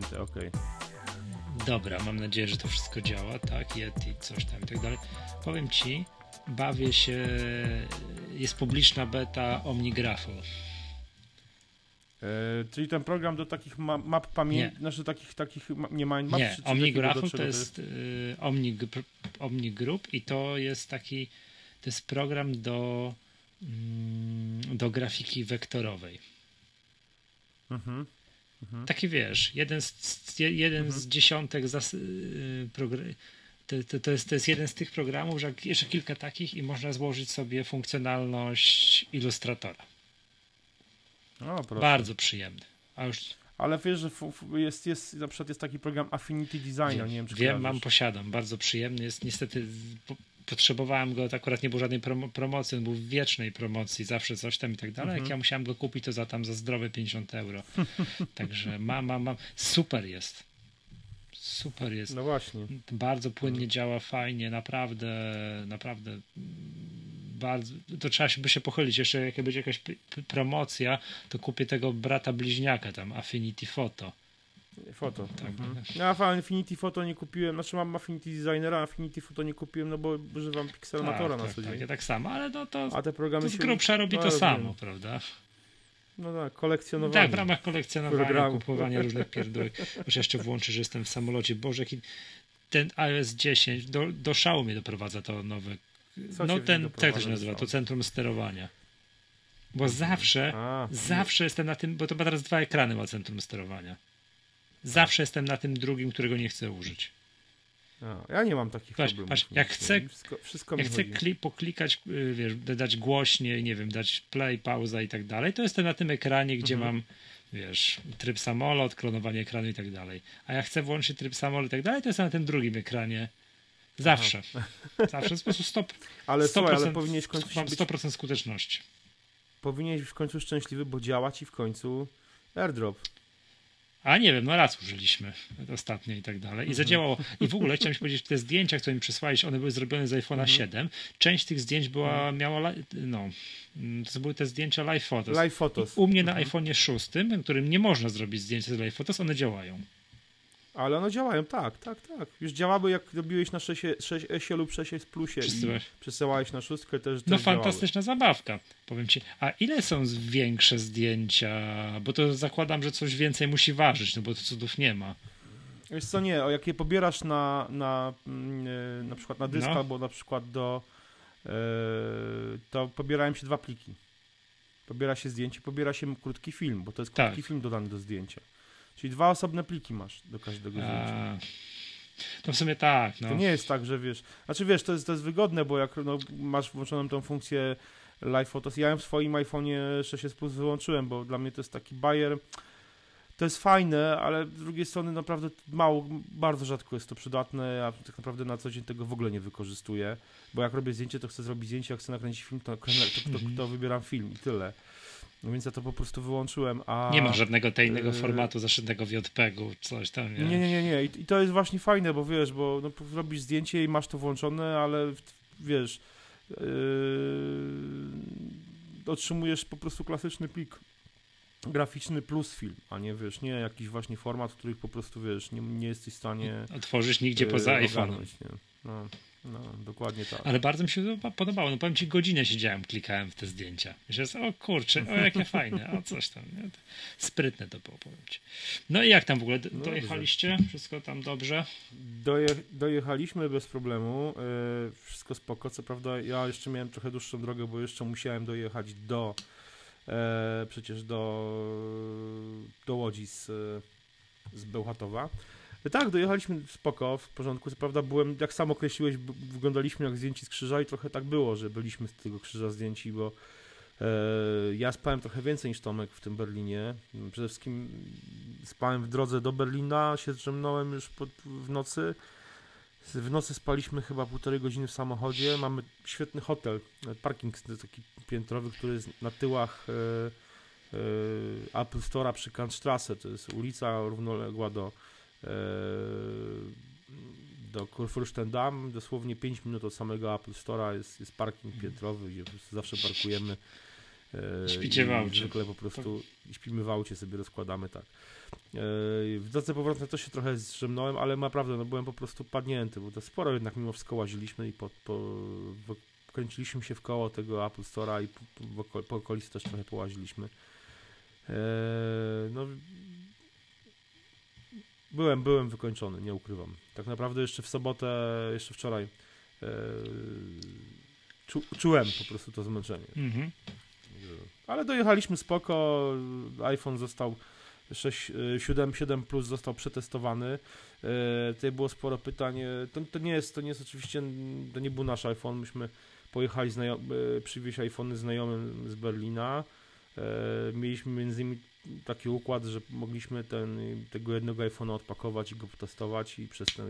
zamknięte, okej. Dobra, mam nadzieję, że to wszystko działa, tak, Yeti, coś tam i tak dalej. Powiem ci, bawię się, jest publiczna beta OmniGraphol. E, czyli ten program do takich ma map pamięci, znaczy takich, takich ma- nie mind map, Nie, do to jest y, Omni, OmniGroup i to jest taki, to jest program do, mm, do grafiki wektorowej. Mhm. Taki wiesz, jeden z, jeden z dziesiątek zas, y, to, to, to, jest, to jest jeden z tych programów, że jeszcze kilka takich i można złożyć sobie funkcjonalność ilustratora. O. Bardzo przyjemny. A już Ale wiesz, że jest, jest, na przykład jest taki program Affinity Designer, wiem, nie wiem czy wiem kojarzysz. mam, posiadam. Bardzo przyjemny jest. Niestety potrzebowałem go, to akurat nie było żadnej promo, promocji, on był w wiecznej promocji, zawsze coś tam i tak dalej. Mhm. Jak ja musiałem go kupić, to za tam za zdrowe 50 euro. Także mam, mam, mam. Super jest. Super jest. No właśnie. Bardzo płynnie działa, fajnie, naprawdę, naprawdę mm, bardzo, to trzeba się by się pochylić, jeszcze jak będzie jakaś promocja, to kupię tego brata bliźniaka tam, Affinity Photo. Foto. Tak. Mhm. Ja Affinity Photo nie kupiłem, znaczy mam Affinity Designera, a Affinity Photo nie kupiłem, no bo używam Pixelmatora tak, na tak, co dzień. tak, ja tak samo, ale no to, A te programy to z się... grubsza robi no, to samo, prawda? No tak, kolekcjonowanie. Tak, w ramach kolekcjonowania, programu. kupowania różnych pierdółek. Muszę jeszcze włączyć, że jestem w samolocie. Boże, jaki ten iOS 10 do, do szału mnie doprowadza to nowe. Co no ten, tak to się nazywa, to centrum sterowania. Bo zawsze, A, zawsze jestem na tym, bo to ma teraz dwa ekrany ma centrum sterowania. Zawsze jestem na tym drugim, którego nie chcę użyć. ja nie mam takich Patrz, problemów. patrz, jak chcę-? Wszystko, wszystko Jak chcę kli, poklikać, y, wiesz, dać głośniej, nie wiem, dać play, pauza i tak dalej, to jestem na tym ekranie, gdzie Mhm. mam, wiesz, tryb samolot, klonowanie ekranu i tak dalej. A jak chcę włączyć tryb samolot i tak dalej, to jestem na tym drugim ekranie. Zawsze. Zawsze w sposób stop. Ale 100%, słuchaj, ale powinieneś w końcu mam być, 100% skuteczności. powinieneś być w końcu szczęśliwy, bo działa ci w końcu airdrop. A nie wiem, no raz użyliśmy ostatnio i tak dalej. I Mhm. zadziałało. I w ogóle chciałem ci powiedzieć, te zdjęcia, które mi przysłałeś, one były zrobione z iPhone'a Mhm. 7. Część tych zdjęć była, miała, li- no, to były te zdjęcia live photos. Live Photos. U mnie na Mhm. iPhone'ie 6, którym nie można zrobić zdjęcia z live photos, one działają. Ale one działają, tak, tak, tak. Już działały jak robiłeś na 6, 6 lub 6 plusie Przesyłałeś. i przesyłałeś na szóstkę też, No też fantastyczna zabawka, powiem ci. A ile są większe zdjęcia? Bo to zakładam, że coś więcej musi ważyć, no bo to cudów nie ma. Działały. Wiesz co, nie, o jak je pobierasz na, na, mm, e, na przykład na dysk No. albo na przykład do, e, to pobierają się dwa pliki. Pobiera się zdjęcie, pobiera się krótki film, bo to jest krótki Tak. film dodany do zdjęcia. Czyli dwa osobne pliki masz do każdego zdjęcia. No w sumie tak, no. To nie jest tak, że wiesz. Znaczy wiesz, to jest, to jest wygodne, bo jak no, masz włączoną tą funkcję Live Photos, ja ją w swoim iPhone'ie 6s Plus wyłączyłem, bo dla mnie to jest taki bajer. To jest fajne, ale z drugiej strony naprawdę mało, bardzo rzadko jest to przydatne. Ja tak naprawdę na co dzień tego w ogóle nie wykorzystuję, bo jak robię zdjęcie, to chcę zrobić zdjęcie, jak chcę nakręcić film, to, to, to, to, to wybieram film i tyle. No więc ja to po prostu wyłączyłem, a... Nie ma żadnego tajnego Yy. formatu zaszytego w JPEG-u, coś tam, nie? Nie, nie, nie, nie. I, to jest właśnie fajne, bo wiesz, bo no, robisz zdjęcie i masz to włączone, ale w- wiesz, yy, otrzymujesz po prostu klasyczny plik graficzny plus film, a nie wiesz, nie jakiś właśnie format, których po prostu wiesz, nie, nie jesteś w stanie Otworzysz nigdzie yy, poza iPhone'em. No, no, dokładnie tak. Ale bardzo mi się to podobało. No powiem ci, godzinę siedziałem, klikałem w te zdjęcia. Myślę, o kurczę, o jakie fajne, o coś tam. Nie? Sprytne to było, powiem ci. No i jak tam w ogóle? Do- No Dojechaliście? Wszystko tam dobrze? Doje, dojechaliśmy bez problemu, yy, wszystko spoko, co prawda ja jeszcze miałem trochę dłuższą drogę, bo jeszcze musiałem dojechać do e, przecież do, do Łodzi z, z Bełchatowa. Tak, dojechaliśmy spoko, w porządku, co prawda byłem, jak sam określiłeś, wyglądaliśmy jak zdjęci z krzyża i trochę tak było, że byliśmy z tego krzyża zdjęci, bo e, ja spałem trochę więcej niż Tomek w tym Berlinie. Przede wszystkim spałem w drodze do Berlina, się drzemnąłem już pod, w nocy. W nocy spaliśmy chyba półtorej godziny w samochodzie. Mamy świetny hotel, parking taki piętrowy, który jest na tyłach e, e, Apple Store'a przy Kantstrasse. To jest ulica równoległa do do Kurfürstendamm. Dosłownie 5 minut od samego Apple Store'a jest, jest parking piętrowy, gdzie zawsze parkujemy Śpicie w aucie. Zwykle po prostu śpimy w aucie, sobie rozkładamy tak. W drodze powrotnej to się trochę zrzemnąłem, ale naprawdę no, byłem po prostu padnięty, bo to sporo jednak mimo wszystko łaziliśmy i po, po, kręciliśmy się w koło tego Apple Store'a i po, po, po okolicy też trochę połaziliśmy. No, byłem, byłem wykończony, nie ukrywam. Tak naprawdę jeszcze w sobotę, jeszcze wczoraj czu, czułem po prostu to zmęczenie. Mhm. Ale dojechaliśmy spoko, iPhone został 6, 7, 7 Plus został przetestowany. E, tutaj było sporo pytań. To, to, nie jest, to nie jest oczywiście, to nie był nasz iPhone. Myśmy pojechali, znajom, e, przywieźć iPhony znajomym z Berlina. E, mieliśmy między innymi taki układ, że mogliśmy ten, tego jednego iPhone'a odpakować i go potestować i przez te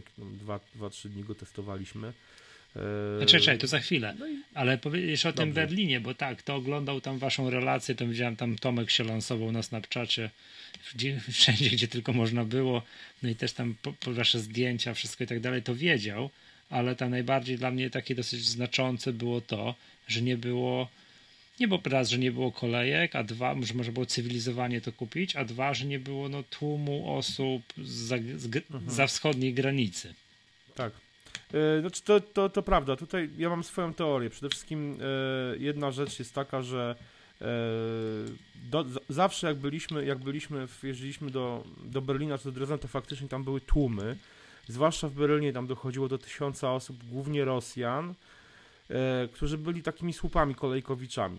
2-3 dni go testowaliśmy. Czekaj, czekaj, to za chwilę. No Ale powiesz o Dobrze. tym Berlinie, bo tak, to oglądał tam waszą relację, to widziałem tam Tomek się lansował na Snapchacie, wszędzie, gdzie tylko można było, no i też tam po, po wasze zdjęcia, wszystko i tak dalej, to wiedział, ale tam najbardziej dla mnie takie dosyć znaczące było to, że nie było nie było raz, że nie było kolejek, a dwa, że można było cywilizowanie to kupić, a dwa, że nie było no, tłumu osób za, z, mhm. za wschodniej granicy. Tak. E, znaczy to, to, to prawda. Tutaj ja mam swoją teorię. Przede wszystkim e, jedna rzecz jest taka, że e, do, zawsze jak byliśmy, jak byliśmy, jeździliśmy do, do Berlina czy do Dresden, to faktycznie tam były tłumy. Zwłaszcza w Berlinie tam dochodziło do tysiąca osób, głównie Rosjan, którzy byli takimi słupami kolejkowiczami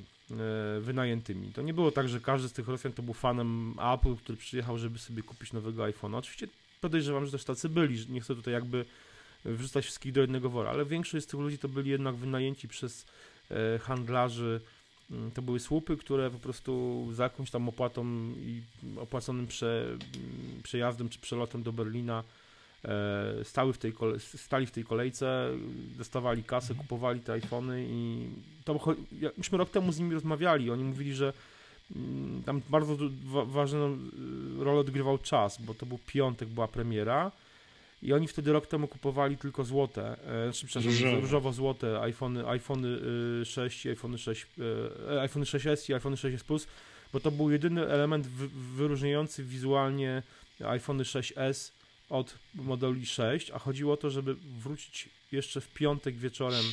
wynajętymi. To nie było tak, że każdy z tych Rosjan to był fanem Apple, który przyjechał, żeby sobie kupić nowego iPhone'a. Oczywiście podejrzewam, że też tacy byli. Nie chcę tutaj jakby wrzucać wszystkich do jednego wora, ale większość z tych ludzi to byli jednak wynajęci przez e, handlarzy. Mm, to były słupy, które po prostu za jakąś tam opłatą i opłaconym prze, mm, przejazdem czy przelotem do Berlina e, stały w tej kole, stali w tej kolejce, dostawali kasę, kupowali te iPhony i to myśmy rok temu z nimi rozmawiali, oni mówili, że mm, tam bardzo ważną rolę odgrywał czas, bo to był piątek, była premiera i oni wtedy rok temu kupowali tylko złote, e, znaczy, przepraszam, różowo-złote iPhony, iPhony 6 y, iPhony 6, e, iPhone 6s i iPhone 6s Plus, bo to był jedyny element wyróżniający wizualnie iPhone 6s od modeli 6, a chodziło o to, żeby wrócić jeszcze w piątek wieczorem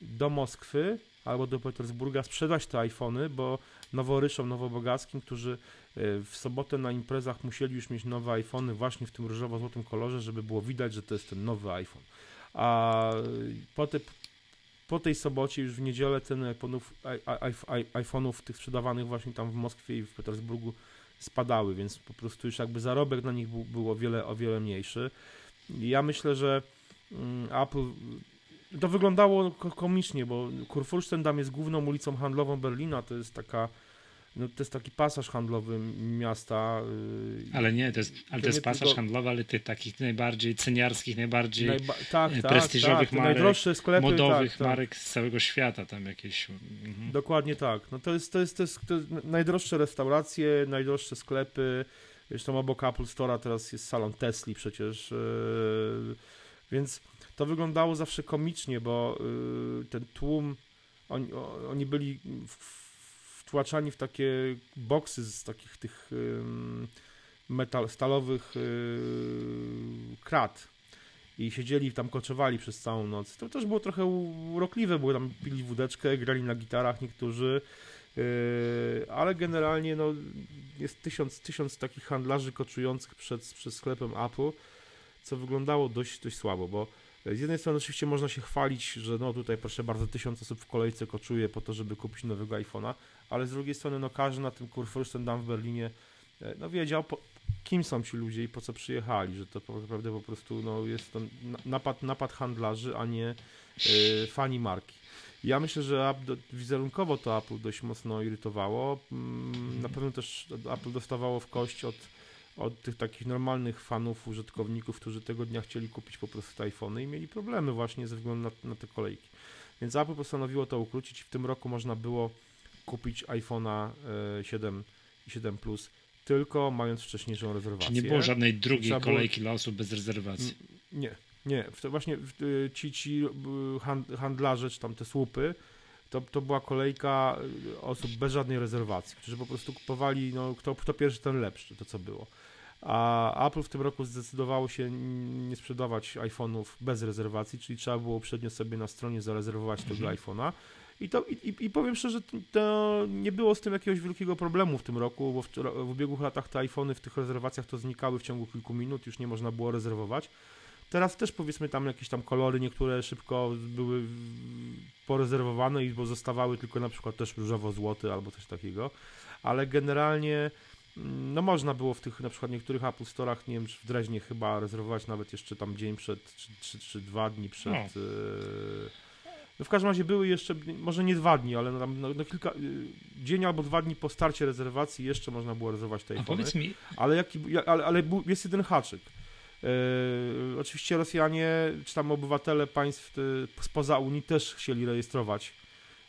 do Moskwy albo do Petersburga, sprzedać te iPhony, bo noworyszom nowobogackim, którzy e, w sobotę na imprezach musieli już mieć nowe iPhony właśnie w tym różowo-złotym kolorze, żeby było widać, że to jest ten nowy iPhone. A po, te, po tej sobocie już w niedzielę ceny iPhone'ów, iPhone'ów tych sprzedawanych właśnie tam w Moskwie i w Petersburgu spadały, więc po prostu już jakby zarobek na nich był, był o, wiele, o wiele mniejszy. Ja myślę, że mm, Apple to wyglądało komicznie, bo Kurfürstendamm jest główną ulicą handlową Berlina, to jest taka no, to jest taki pasaż handlowy miasta. Y, ale nie, to jest, ale to, jest pasaż tylko... handlowy, ale tych takich najbardziej ceniarskich, najbardziej Najba tak, tak, prestiżowych tak, marek, najdroższe sklepy, modowych tak, tak. marek z całego świata tam jakieś. Mhm. Dokładnie tak. No to jest, to jest, to jest, to jest najdroższe restauracje, najdroższe sklepy. Zresztą obok Apple Store'a teraz jest salon Tesli przecież. Yy, więc to wyglądało zawsze komicznie, bo ten tłum, oni, oni byli wtłaczani w takie boksy z takich tych metal, stalowych yy, krat i siedzieli tam, koczowali przez całą noc. To też było trochę urokliwe, bo tam pili wódeczkę, grali na gitarach niektórzy, yy, ale generalnie no, jest tysiąc, tysiąc takich handlarzy koczujących przed, przed sklepem Apple, co wyglądało dość, dość słabo, bo z jednej strony oczywiście można się chwalić, że no tutaj proszę bardzo tysiąc osób w kolejce koczuje po to, żeby kupić nowego iPhone'a, ale z drugiej strony no każdy na tym Kurfürstendamm w Berlinie e, no wiedział po, kim są ci ludzie i po co przyjechali, że to naprawdę po prostu no, jest to napad, napad handlarzy, a nie y, fani marki. Ja myślę, że wizerunkowo to Apple dość mocno irytowało. Mm, na pewno też Apple dostawało w kość od od tych takich normalnych fanów, użytkowników, którzy tego dnia chcieli kupić po prostu te iPhony i mieli problemy właśnie ze względu na, na te kolejki. Więc Apple postanowiło to ukrócić i w tym roku można było kupić iPhone'a 7 e, i 7 Plus tylko mając wcześniejszą rezerwację. Czy nie było żadnej drugiej Trzeba kolejki było... dla osób bez rezerwacji? Nie, nie. Właśnie ci, ci handlarze, czy tam te słupy, to, to była kolejka osób bez żadnej rezerwacji, którzy po prostu kupowali, no, kto, kto pierwszy, ten lepszy, to co było. A Apple w tym roku zdecydowało się nie sprzedawać iPhone'ów bez rezerwacji, czyli trzeba było uprzednio sobie na stronie zarezerwować tego mhm. iPhone'a. I, to, i, i powiem szczerze, to nie było z tym jakiegoś wielkiego problemu w tym roku, bo w, w ubiegłych latach te iPhony w tych rezerwacjach to znikały w ciągu kilku minut, już nie można było rezerwować. Teraz też powiedzmy tam jakieś tam kolory, niektóre szybko były porezerwowane i bo zostawały tylko na przykład też różowo-złoty albo coś takiego, ale generalnie mm, no można było w tych na przykład niektórych Apple Store'ach, nie wiem, w Dreźnie chyba rezerwować nawet jeszcze tam dzień przed, czy, czy, czy dwa dni przed... No. Y no w każdym razie były jeszcze, może nie dwa dni, ale no, no, no kilka, y, dzień albo dwa dni po starcie rezerwacji jeszcze można było rezerwować te iPhony. powiedz mi... Ale, jaki, ale, ale jest jeden haczyk. Yy, oczywiście Rosjanie, czy tam obywatele państw y, spoza Unii też chcieli rejestrować,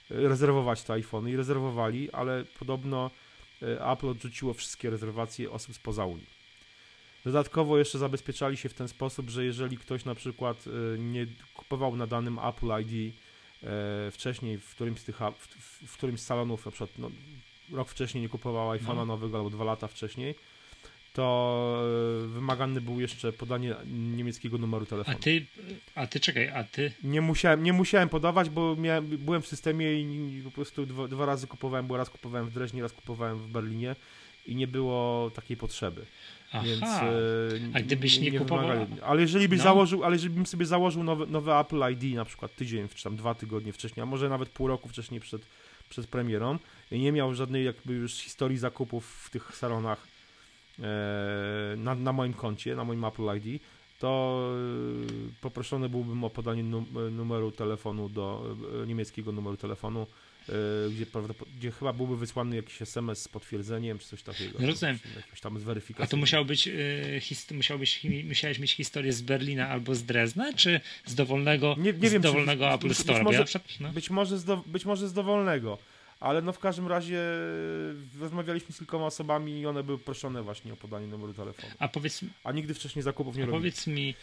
rezerwować te iPhony i rezerwowali, ale podobno Apple odrzuciło wszystkie rezerwacje osób spoza Unii. Dodatkowo jeszcze zabezpieczali się w ten sposób, że jeżeli ktoś na przykład nie kupował na danym Apple ID wcześniej w którymś z tych, w, w którymś z salonów, na przykład no, rok wcześniej nie kupował iPhone'a no. nowego albo dwa lata wcześniej, to e, wymagany był jeszcze podanie niemieckiego numeru telefonu. A ty, a ty czekaj, a ty? Nie musiałem, nie musiałem podawać, bo miałem, byłem w systemie i po prostu dwa, dwa razy kupowałem, bo raz kupowałem w Dreźnie, raz kupowałem w Berlinie i nie było takiej potrzeby. Aha. Więc, e, A gdybyś nie, nie kupował. Ale jeżeli byś no. założył, ale jeżeli bym sobie założył nowe, nowe Apple ID na przykład tydzień, czy tam dwa tygodnie wcześniej, a może nawet pół roku wcześniej przed, przed premierą i nie miał żadnej jakby już historii zakupów w tych salonach e, na, na moim koncie, na moim Apple ID, to e, poproszony byłbym o podanie numeru telefonu do e, niemieckiego numeru telefonu E, gdzie, gdzie chyba byłby wysłany jakiś SMS z potwierdzeniem, czy coś takiego. Rozumiem. Jakąś tam z weryfikacją. A to musiał być, e, musiał być, musiałeś mieć historię z Berlina albo z Drezna, czy z dowolnego, nie, nie z wiem, dowolnego czy, Apple Store? Być może, przykład, no. być, może z do, być może z dowolnego. Ale no w każdym razie rozmawialiśmy z kilkoma osobami i one były proszone właśnie o podanie numeru telefonu. A powiedz A nigdy wcześniej zakupów nie robiłem. powiedz mi,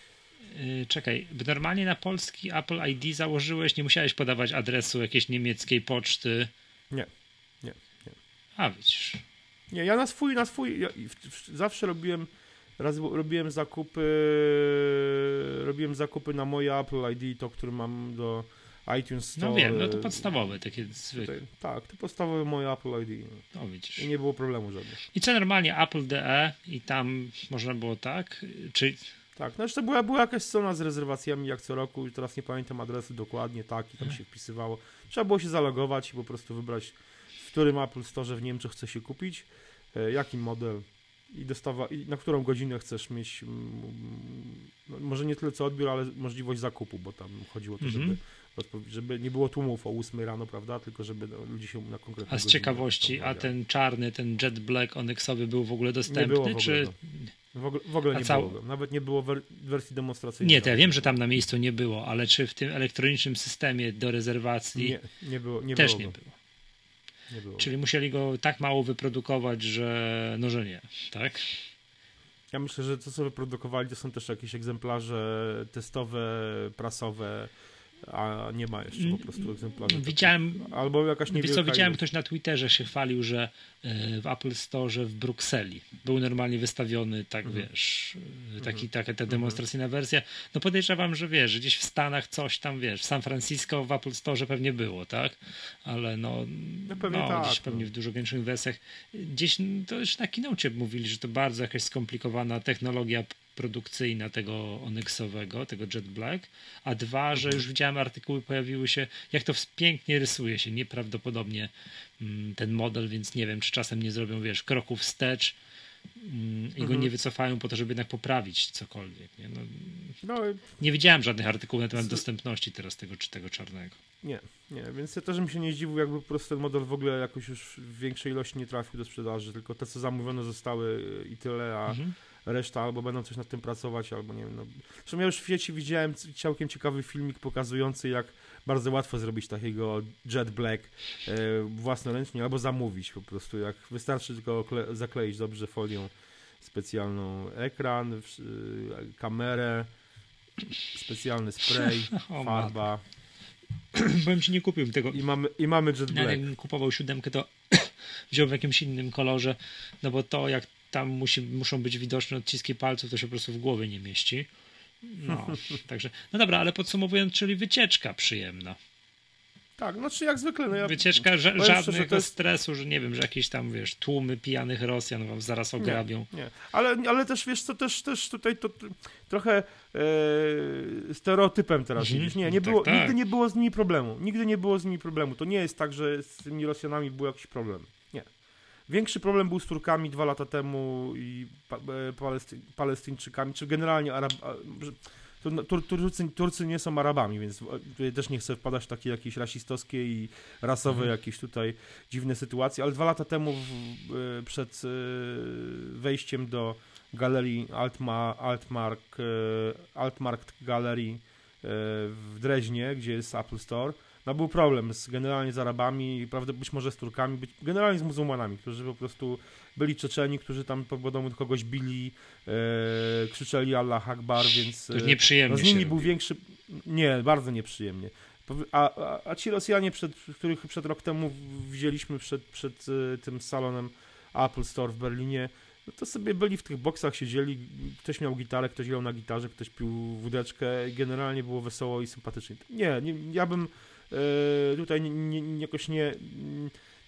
czekaj, normalnie na polski Apple ID założyłeś, nie musiałeś podawać adresu jakiejś niemieckiej poczty. Nie, nie, nie. A widzisz. Nie, ja na swój, na swój, ja zawsze robiłem, raz robiłem zakupy, robiłem zakupy na moje Apple ID, to, które mam do iTunes Store. No wiem, no to podstawowe, takie zwykłe. Tak, to podstawowe moje Apple ID. No widzisz. I nie było problemu żadnego. I co normalnie Apple.de i tam można było tak, czy tak, no jeszcze była, była jakaś strona z rezerwacjami jak co roku, teraz nie pamiętam adresu dokładnie, tak, i tam się wpisywało. Trzeba było się zalogować i po prostu wybrać, w którym Apple Store w Niemczech chce się kupić, e, jaki model i, dostawa, i na którą godzinę chcesz mieć, no, może nie tyle co odbiór, ale możliwość zakupu, bo tam chodziło o to, żeby mhm. żeby nie było tłumów o 8 rano, prawda, tylko żeby no, ludzie się na konkretne A z ciekawości, a ten czarny, ten Jet Black Onyxowy był w ogóle dostępny, w ogóle, czy... W ogóle, w ogóle nie cał... było. Nawet nie było wersji demonstracyjnej. Nie, to ja wiem, że tam na miejscu nie było, ale czy w tym elektronicznym systemie do rezerwacji nie, nie było, nie też było nie było. nie było. Czyli musieli go tak mało wyprodukować, że no, że nie, tak? Ja myślę, że to, co wyprodukowali, to są też jakieś egzemplarze testowe, prasowe, a nie ma jeszcze po prostu egzemplarzy. Widziałem, albo jakaś niewielka co, widziałem ktoś na Twitterze się chwalił, że e, w Apple Store w Brukseli był normalnie wystawiony, tak mhm. wiesz, e, taki, mhm. taka ta mhm. demonstracyjna mhm. wersja. No podejrzewam, że wiesz, gdzieś w Stanach coś tam, wiesz, w San Francisco w Apple Store pewnie było, tak? Ale no, no, pewnie no tak, gdzieś no. pewnie w dużo większych wersjach. Gdzieś to już na kinocie mówili, że to bardzo jakaś skomplikowana technologia produkcyjna tego Onyxowego, tego Jet Black, a dwa, że już widziałem artykuły, pojawiły się, jak to pięknie rysuje się, nieprawdopodobnie mm, ten model, więc nie wiem, czy czasem nie zrobią, wiesz, kroków wstecz mm, i go mhm. nie wycofają po to, żeby jednak poprawić cokolwiek. Nie, no, no, nie widziałem żadnych artykułów na temat z... dostępności teraz tego czy tego czarnego. Nie, nie, więc ja też bym się nie zdziwił, jakby po prostu ten model w ogóle jakoś już w większej ilości nie trafił do sprzedaży, tylko te, co zamówione zostały i tyle, a mhm reszta albo będą coś nad tym pracować, albo nie wiem. No. Zresztą ja już w sieci widziałem całkiem ciekawy filmik pokazujący, jak bardzo łatwo zrobić takiego Jet Black e, własnoręcznie, albo zamówić po prostu, jak wystarczy tylko zakleić dobrze folią specjalną ekran, e, kamerę, specjalny spray, farba Byłem ci nie kupił tego. I mamy, i mamy Jet Black. Jak kupował siódemkę, to wziął w jakimś innym kolorze, no bo to jak tam musi, muszą być widoczne odciski palców, to się po prostu w głowie nie mieści. No, także, no dobra, ale podsumowując, czyli wycieczka przyjemna. Tak, znaczy jak zwykle. No ja Wycieczka ża żadnego jest... stresu, że nie wiem, że jakieś tam, wiesz, tłumy pijanych Rosjan wam zaraz ograbią. Nie, nie. Ale, ale też, wiesz co, też, też tutaj to trochę e, stereotypem teraz mhm. Nie, nie tak, było, tak. nigdy nie było z nimi problemu. Nigdy nie było z nimi problemu. To nie jest tak, że z tymi Rosjanami był jakiś problem. Większy problem był z Turkami dwa lata temu i e, Palesty, Palestyńczykami, czy generalnie Arab... No, Tur, Turcy, Turcy nie są Arabami, więc też nie chcę wpadać w takie jakieś rasistowskie i rasowe mhm. jakieś tutaj dziwne sytuacje, ale dwa lata temu w, e, przed e, wejściem do galerii Altma, Altmark, e, Altmark Galerii w Dreźnie, gdzie jest Apple Store, no był problem z, generalnie z Arabami, prawda, być może z Turkami, być, generalnie z muzułmanami, którzy po prostu byli Czeczeni, którzy tam powodomu kogoś bili, e, krzyczeli Allah Akbar, więc... To nieprzyjemnie no, z nimi był robi. większy... Nie, bardzo nieprzyjemnie. A, a, a ci Rosjanie, przed, których przed rok temu wzięliśmy przed, przed e, tym salonem Apple Store w Berlinie, no to sobie byli w tych boksach, siedzieli, ktoś miał gitarę, ktoś grał na gitarze, ktoś pił wódeczkę, generalnie było wesoło i sympatycznie. Nie, nie ja bym tutaj nie, nie, jakoś nie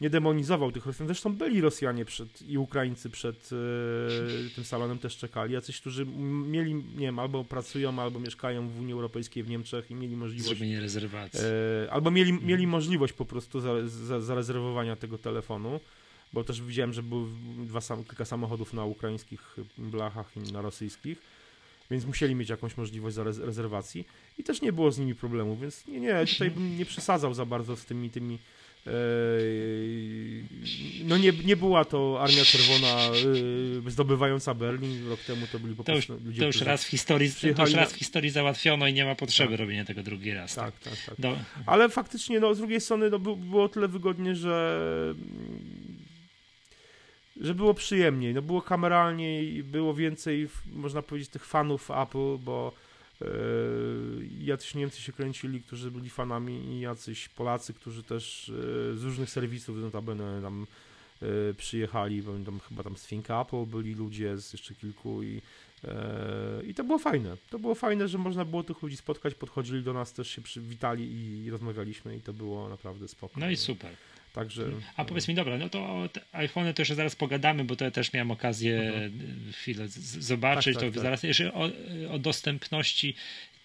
nie demonizował tych Rosjan. Zresztą byli Rosjanie przed, i Ukraińcy przed e, tym salonem też czekali. Jacyś, którzy mieli, nie wiem, albo pracują, albo mieszkają w Unii Europejskiej, w Niemczech i mieli możliwość... Zrobienie rezerwacji. E, albo mieli, mhm. mieli możliwość po prostu za, za, zarezerwowania tego telefonu bo też widziałem, że było dwa, kilka samochodów na ukraińskich blachach i na rosyjskich, więc musieli mieć jakąś możliwość rezerwacji i też nie było z nimi problemu, więc nie, nie, tutaj bym nie przesadzał za bardzo z tymi, tymi no nie, nie była to Armia Czerwona y, zdobywająca Berlin, rok temu to byli po prostu to już, ludzie, to już raz w historii To już raz w historii załatwiono i nie ma potrzeby tak. robienia tego drugi raz. Tak, tak, tak. tak. Do... Ale faktycznie no, z drugiej strony no, było tyle wygodnie, że że było przyjemniej, no było kameralniej, było więcej, można powiedzieć, tych fanów Apple, bo Yy, jacyś Niemcy się kręcili, którzy byli fanami i jacyś Polacy, którzy też yy, z różnych serwisów notabene tam yy, przyjechali, tam chyba tam z Think Apple byli ludzie, z jeszcze kilku i i to było fajne. To było fajne, że można było tych ludzi spotkać, podchodzili do nas, też się przywitali i rozmawialiśmy i to było naprawdę spokojne. No i super. Także... A powiedz mi, dobra, no to o iPhone to jeszcze zaraz pogadamy, bo to ja też miałem okazję mhm. chwilę zobaczyć. Tak, tak, to tak. zaraz jeszcze o, o dostępności,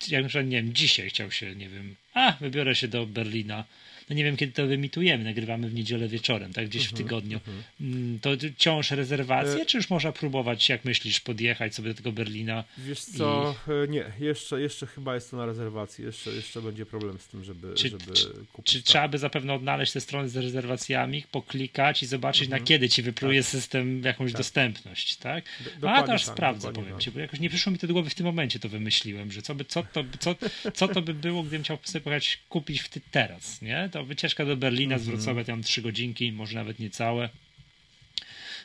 jak na przykład, nie wiem, dzisiaj chciał się, nie wiem, a wybiorę się do Berlina no nie wiem kiedy to wyemitujemy, nagrywamy w niedzielę wieczorem, tak, gdzieś w mhm, tygodniu. Mhm. To wciąż rezerwacje, e... czy już można próbować, jak myślisz, podjechać sobie do tego Berlina? Wiesz co, i... E, nie, jeszcze, jeszcze chyba jest to na rezerwacji, jeszcze, jeszcze będzie problem z tym, żeby, czy, żeby kupić. Czy tak. trzeba by zapewne odnaleźć te strony z rezerwacjami, poklikać i zobaczyć, na mhm. kiedy ci wypluje tak. system jakąś tak. dostępność, tak? Do, A to aż tak, sprawdzę, powiem tak. ci, bo jakoś nie przyszło mi to do głowy w tym momencie, to wymyśliłem, że co, by, co, to, co, co to by było, gdybym chciał sobie pojechać kupić w ty teraz, nie? To wycieczka do Berlina mm -hmm. z. Wrocławia, tam trzy godzinki, może nawet niecałe.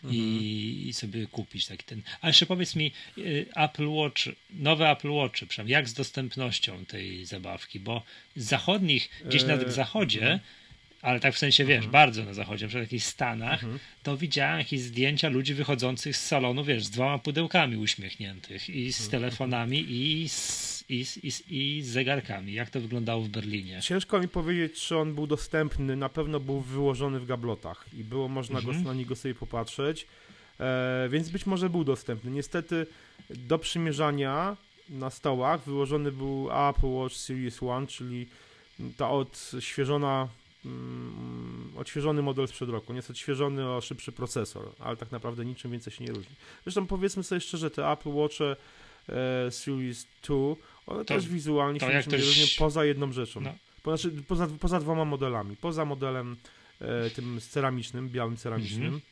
Mm -hmm. I, i, sobie kupić taki ten. A jeszcze powiedz mi, y, Apple Watch, nowe Apple Watch, przepraszam, jak z dostępnością tej zabawki? Bo z zachodnich, gdzieś na e, zachodzie, mm -hmm ale tak w sensie, wiesz, mhm. bardzo na zachodzie, na przykład w jakichś Stanach, mhm. to widziałem jakieś zdjęcia ludzi wychodzących z salonu, wiesz, z dwoma pudełkami uśmiechniętych i z mhm. telefonami i z, i, z, i, i z zegarkami. Jak to wyglądało w Berlinie? Ciężko mi powiedzieć, czy on był dostępny. Na pewno był wyłożony w gablotach i było można go, na niego sobie popatrzeć, e, więc być może był dostępny. Niestety do przymierzania na stołach wyłożony był Apple Watch Series One, czyli ta odświeżona mm, odświeżony model sprzed roku. Nieco odświeżony o szybszy procesor, ale tak naprawdę niczym więcej się nie różni. Zresztą powiedzmy sobie szczerze, te Apple Watche e, Series 2, one to, też wizualnie się nie różnią poza jedną rzeczą. No. Znaczy, poza, poza dwoma modelami. Poza modelem e, tym ceramicznym, białym ceramicznym, mm -hmm.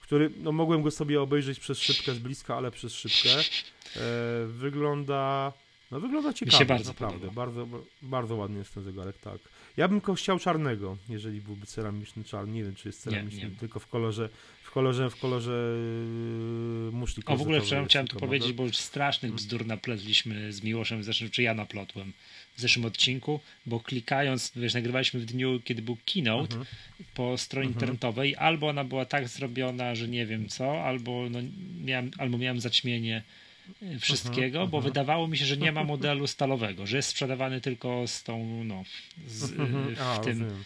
który, no mogłem go sobie obejrzeć przez szybkę z bliska, ale przez szybkę. E, wygląda No wygląda ciekawie, się bardzo naprawdę. podoba. Bardzo, bardzo ładny jest ten zegarek, tak. Ja bym go chciał czarnego, jeżeli byłby ceramiczny czarny. Nie wiem, czy jest Nie, ceramiczny, nie. tylko w kolorze, kolorze, w kolorze yy, muszli O w ogóle chciałem, chciałem tu powiedzieć, bo już strasznych bzdur napletliśmy z Miłoszem w zeszłym, czy ja naplotłem w zeszłym odcinku, bo klikając, wiesz, nagrywaliśmy w dniu, kiedy był keynote Mhm. po stronie internetowej, albo ona była tak zrobiona, że nie wiem co, albo, no, miałem, albo miałem zaćmienie e, wszystkiego, Mhm, bo wydawało mi się, że nie ma modelu stalowego, że jest sprzedawany tylko z tą, no, z, e, Mhm. A, w tym, rozumiem.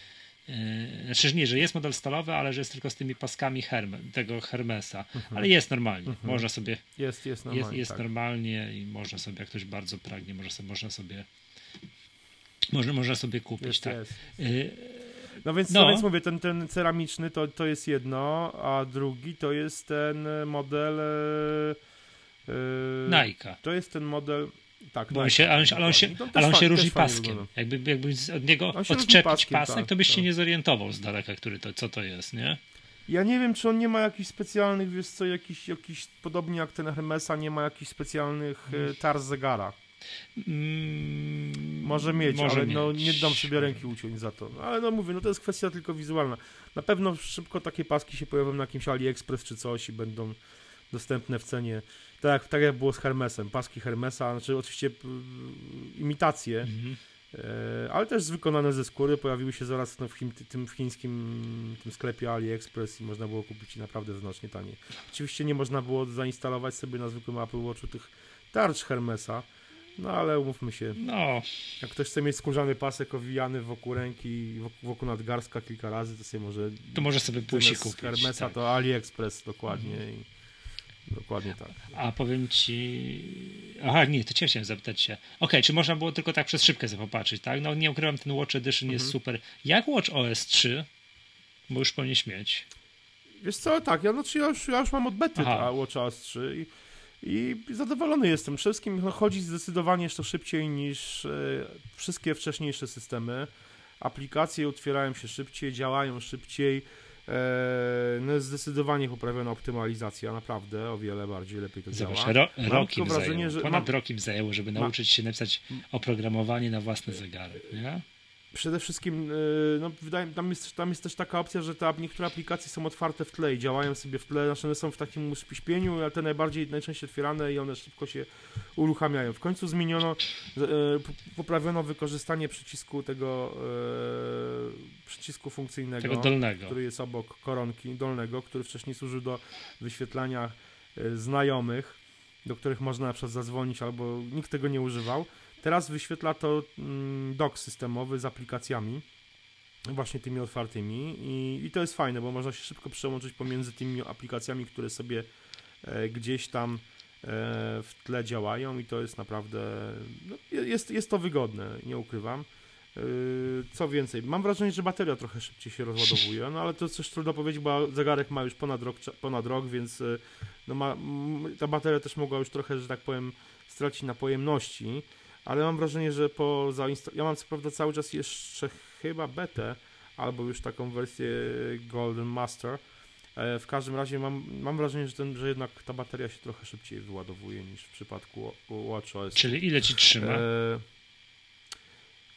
E, znaczy że nie, że jest model stalowy, ale że jest tylko z tymi paskami Herme, tego Hermesa, Mhm. ale jest normalnie, można sobie Jest, jest normalnie, jest, jest tak. normalnie i można sobie, jak ktoś bardzo pragnie, można sobie, można sobie, można, można sobie kupić, Jest, tak. jest. Y, No więc, No. no. więc mówię, ten, ten ceramiczny to, to jest jedno, a drugi to jest ten model... e, e, Nike. To jest ten model... Tak, Bo on się, ale on się, ale on się, ale on się różni paskiem. Jakby, jakby od niego się odczepić paskiem, pasek, tak, to byś się tak. nie zorientował z daleka, który to, co to jest, nie? Ja nie wiem, czy on nie ma jakichś specjalnych, wiesz co, jakiś, jakiś podobnie jak ten Hermesa, nie ma jakichś specjalnych e, tar zegara. Mm, Może mieć, może ale no, mieć. nie dam sobie ręki uciąć za to. No, Ale no mówię, no to jest kwestia tylko wizualna. Na pewno szybko takie paski się pojawią na jakimś AliExpress czy coś i będą dostępne w cenie. Tak, jak- tak jak było z Hermesem. Paski Hermesa, znaczy oczywiście imitacje, Mhm. e, ale też wykonane ze skóry. Pojawiły się zaraz no, w, tym w chińskim tym sklepie AliExpress i można było kupić je naprawdę znacznie taniej. Oczywiście nie można było zainstalować sobie na zwykłym Apple Watchu tych tarcz Hermesa, no ale umówmy się, No, jak ktoś chce mieć skórzany pasek owijany wokół ręki, wokół, nadgarstka kilka razy, to sobie może to może sobie pójść kupić. Hermesa tak. to AliExpress dokładnie i dokładnie tak. A powiem ci. Aha, nie, to cię chciałem zapytać się. Okej, czy można było tylko tak przez szybkę popatrzeć, tak? No nie ukrywam, ten Watch Edition jest Mhm. super. Jak Watch OS 3? Bo już powinien śmieć. Wiesz co, tak, ja, znaczy ja, już, ja już mam od bety Watch OS 3 i, i zadowolony jestem. Wszystkim no, chodzi zdecydowanie jeszcze szybciej niż e, wszystkie wcześniejsze systemy. Aplikacje otwierają się szybciej, działają szybciej. E, no jest zdecydowanie poprawiona optymalizacja, naprawdę o wiele bardziej lepiej to Zobacz, działa. ro, Mam rok im wrażenie, zajęło. że Ponad mam- rok im zajęło, żeby nauczyć się napisać oprogramowanie na własny zegarek, nie? Przede wszystkim, e, no, wydaje, tam, jest, tam jest też taka opcja, że te, niektóre aplikacje są otwarte w tle i działają sobie w tle, znaczy one są w takim uśpieniu, ale te najbardziej, najczęściej otwierane i one szybko się uruchamiają. W końcu zmieniono, e, poprawiono wykorzystanie przycisku tego, e, przycisku funkcyjnego, Tego dolnego. który jest obok koronki dolnego, który wcześniej służył do wyświetlania znajomych, do których można na przykład zadzwonić, albo nikt tego nie używał. Teraz wyświetla to mm, dock systemowy z aplikacjami, właśnie tymi otwartymi i, i to jest fajne, bo można się szybko przełączyć pomiędzy tymi aplikacjami, które sobie e, gdzieś tam e, w tle działają i to jest naprawdę, no, jest, jest to wygodne, nie ukrywam. E, Co więcej, mam wrażenie, że bateria trochę szybciej się rozładowuje, no ale to coś trudno powiedzieć, bo zegarek ma już ponad rok, ponad rok więc no ma, ta bateria też mogła już trochę, że tak powiem, stracić na pojemności, ale mam wrażenie, że po zainstalowanym, ja mam co prawda cały czas jeszcze chyba betę, albo już taką wersję Golden Master, E, w każdym razie mam, mam wrażenie, że, ten, że jednak ta bateria się trochę szybciej wyładowuje niż w przypadku Watch OS. Czyli ile ci trzyma? E,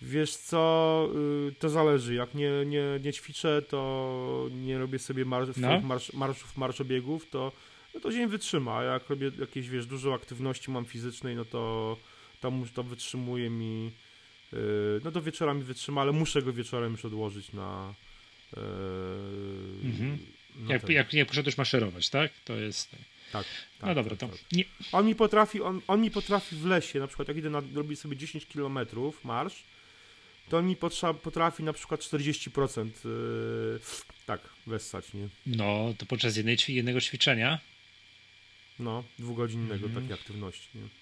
wiesz co, y, to zależy. Jak nie, nie, nie ćwiczę, to nie robię sobie mar No. marsz, marszów, marszobiegów, to, no to dzień wytrzyma. A jak robię jakieś, wiesz, dużo aktywności mam fizycznej, no to to, to wytrzymuje mi, y, no do wieczora mi wytrzyma, ale muszę go wieczorem już odłożyć na... y, Mhm. na Jak, ten- jak, jak poszedłeś maszerować, tak? To jest. tak, no tak, dobra, tak, to tak. nie, On mi potrafi, on, on mi potrafi w lesie, na przykład jak idę na, robię sobie 10 km marsz, to on mi potrafi na przykład 40% yy, tak, wessać, nie? no to podczas jednej, jednego ćwiczenia No, dwugodzinnego Mhm. takiej aktywności, nie?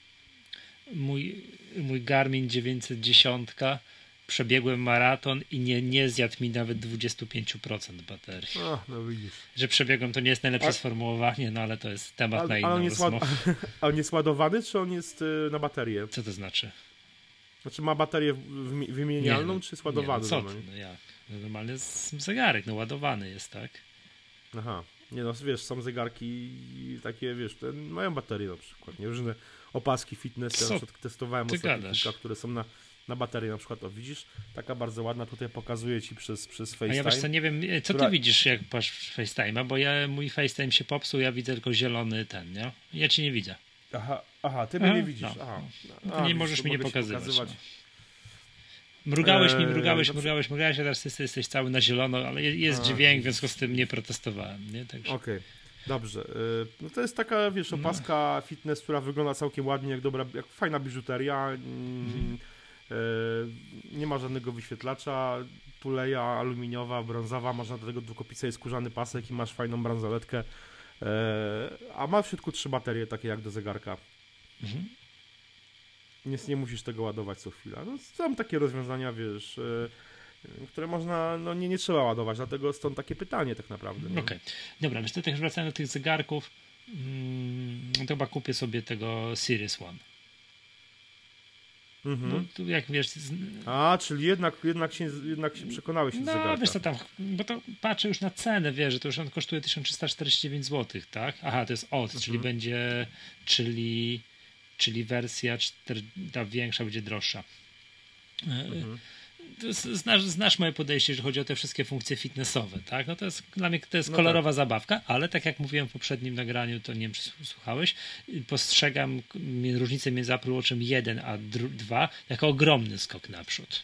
Mój, mój Garmin 910 przebiegłem maraton i nie, nie zjadł mi nawet 25% baterii. A, no widzisz. Że przebiegłem to nie jest najlepsze A- sformułowanie, no ale to jest temat na Ale, inną ale on jest, ład, rozmowę. a on jest ładowany, czy on jest yy, na baterię? Co to znaczy? Znaczy ma baterię wymienialną, no, czy jest ładowany? Nie, no co normalnie? ty, no jak? No normalny z- zegarek, no ładowany jest, tak? Aha. Nie no, wiesz, są zegarki takie, wiesz, te mają baterie na przykład, nie? Różne opaski fitness, Co ja testowałem ty ostatnio gadasz? kilka, które są na, na baterii na przykład, o widzisz, taka bardzo ładna, tutaj pokazuję ci przez, przez A FaceTime. ja wiesz co, nie wiem, co która- ty widzisz jak patrz FaceTime'a, bo ja, mój FaceTime się popsuł, ja widzę tylko zielony ten, nie? Ja ci nie widzę. Aha, aha, ty mnie A, nie widzisz, no. aha. No to A, nie możesz mi nie pokazywać, pokazywać. no. Mrugałeś mi, Eee, mrugałeś, dobrze. mrugałeś, mrugałeś, a teraz ty jesteś cały na zielono, ale je- jest A, dźwięk, w związku z tym nie protestowałem, nie? Także... Okej, dobrze. y, No to jest taka, wiesz, opaska fitness, która wygląda całkiem ładnie, jak dobra, jak fajna biżuteria. mm, y, Nie ma żadnego wyświetlacza, tuleja aluminiowa, brązowa, można do tego długopisać skórzany pasek i masz fajną bransoletkę. y, A ma w środku trzy baterie, takie jak do zegarka. Mhm. Nic nie musisz tego ładować co chwila. No, są takie rozwiązania, wiesz, y, y, które można, no nie, nie trzeba ładować, dlatego stąd takie pytanie tak naprawdę. nie? Okej. Dobra, wiesz, to też wracając do tych zegarków, mm, to chyba kupię sobie tego Series One. Mhm. No, tu jak wiesz, z, A, czyli jednak, jednak, się, jednak się przekonałeś no zegarka. wiesz co tam, bo to patrzę już na cenę, wiesz, że to już on kosztuje 1349 zł, tak? Aha, to jest od, czyli Mhm. będzie, czyli, czyli wersja 4, ta większa będzie droższa. E, Mhm. Znasz, znasz moje podejście, jeżeli chodzi o te wszystkie funkcje fitnessowe, tak? No to jest dla mnie to jest No kolorowa zabawka, ale tak jak mówiłem w poprzednim nagraniu, to nie wiem, czy słuchałeś, postrzegam różnicę między Apple Watchem 1 a 2 jako ogromny skok naprzód.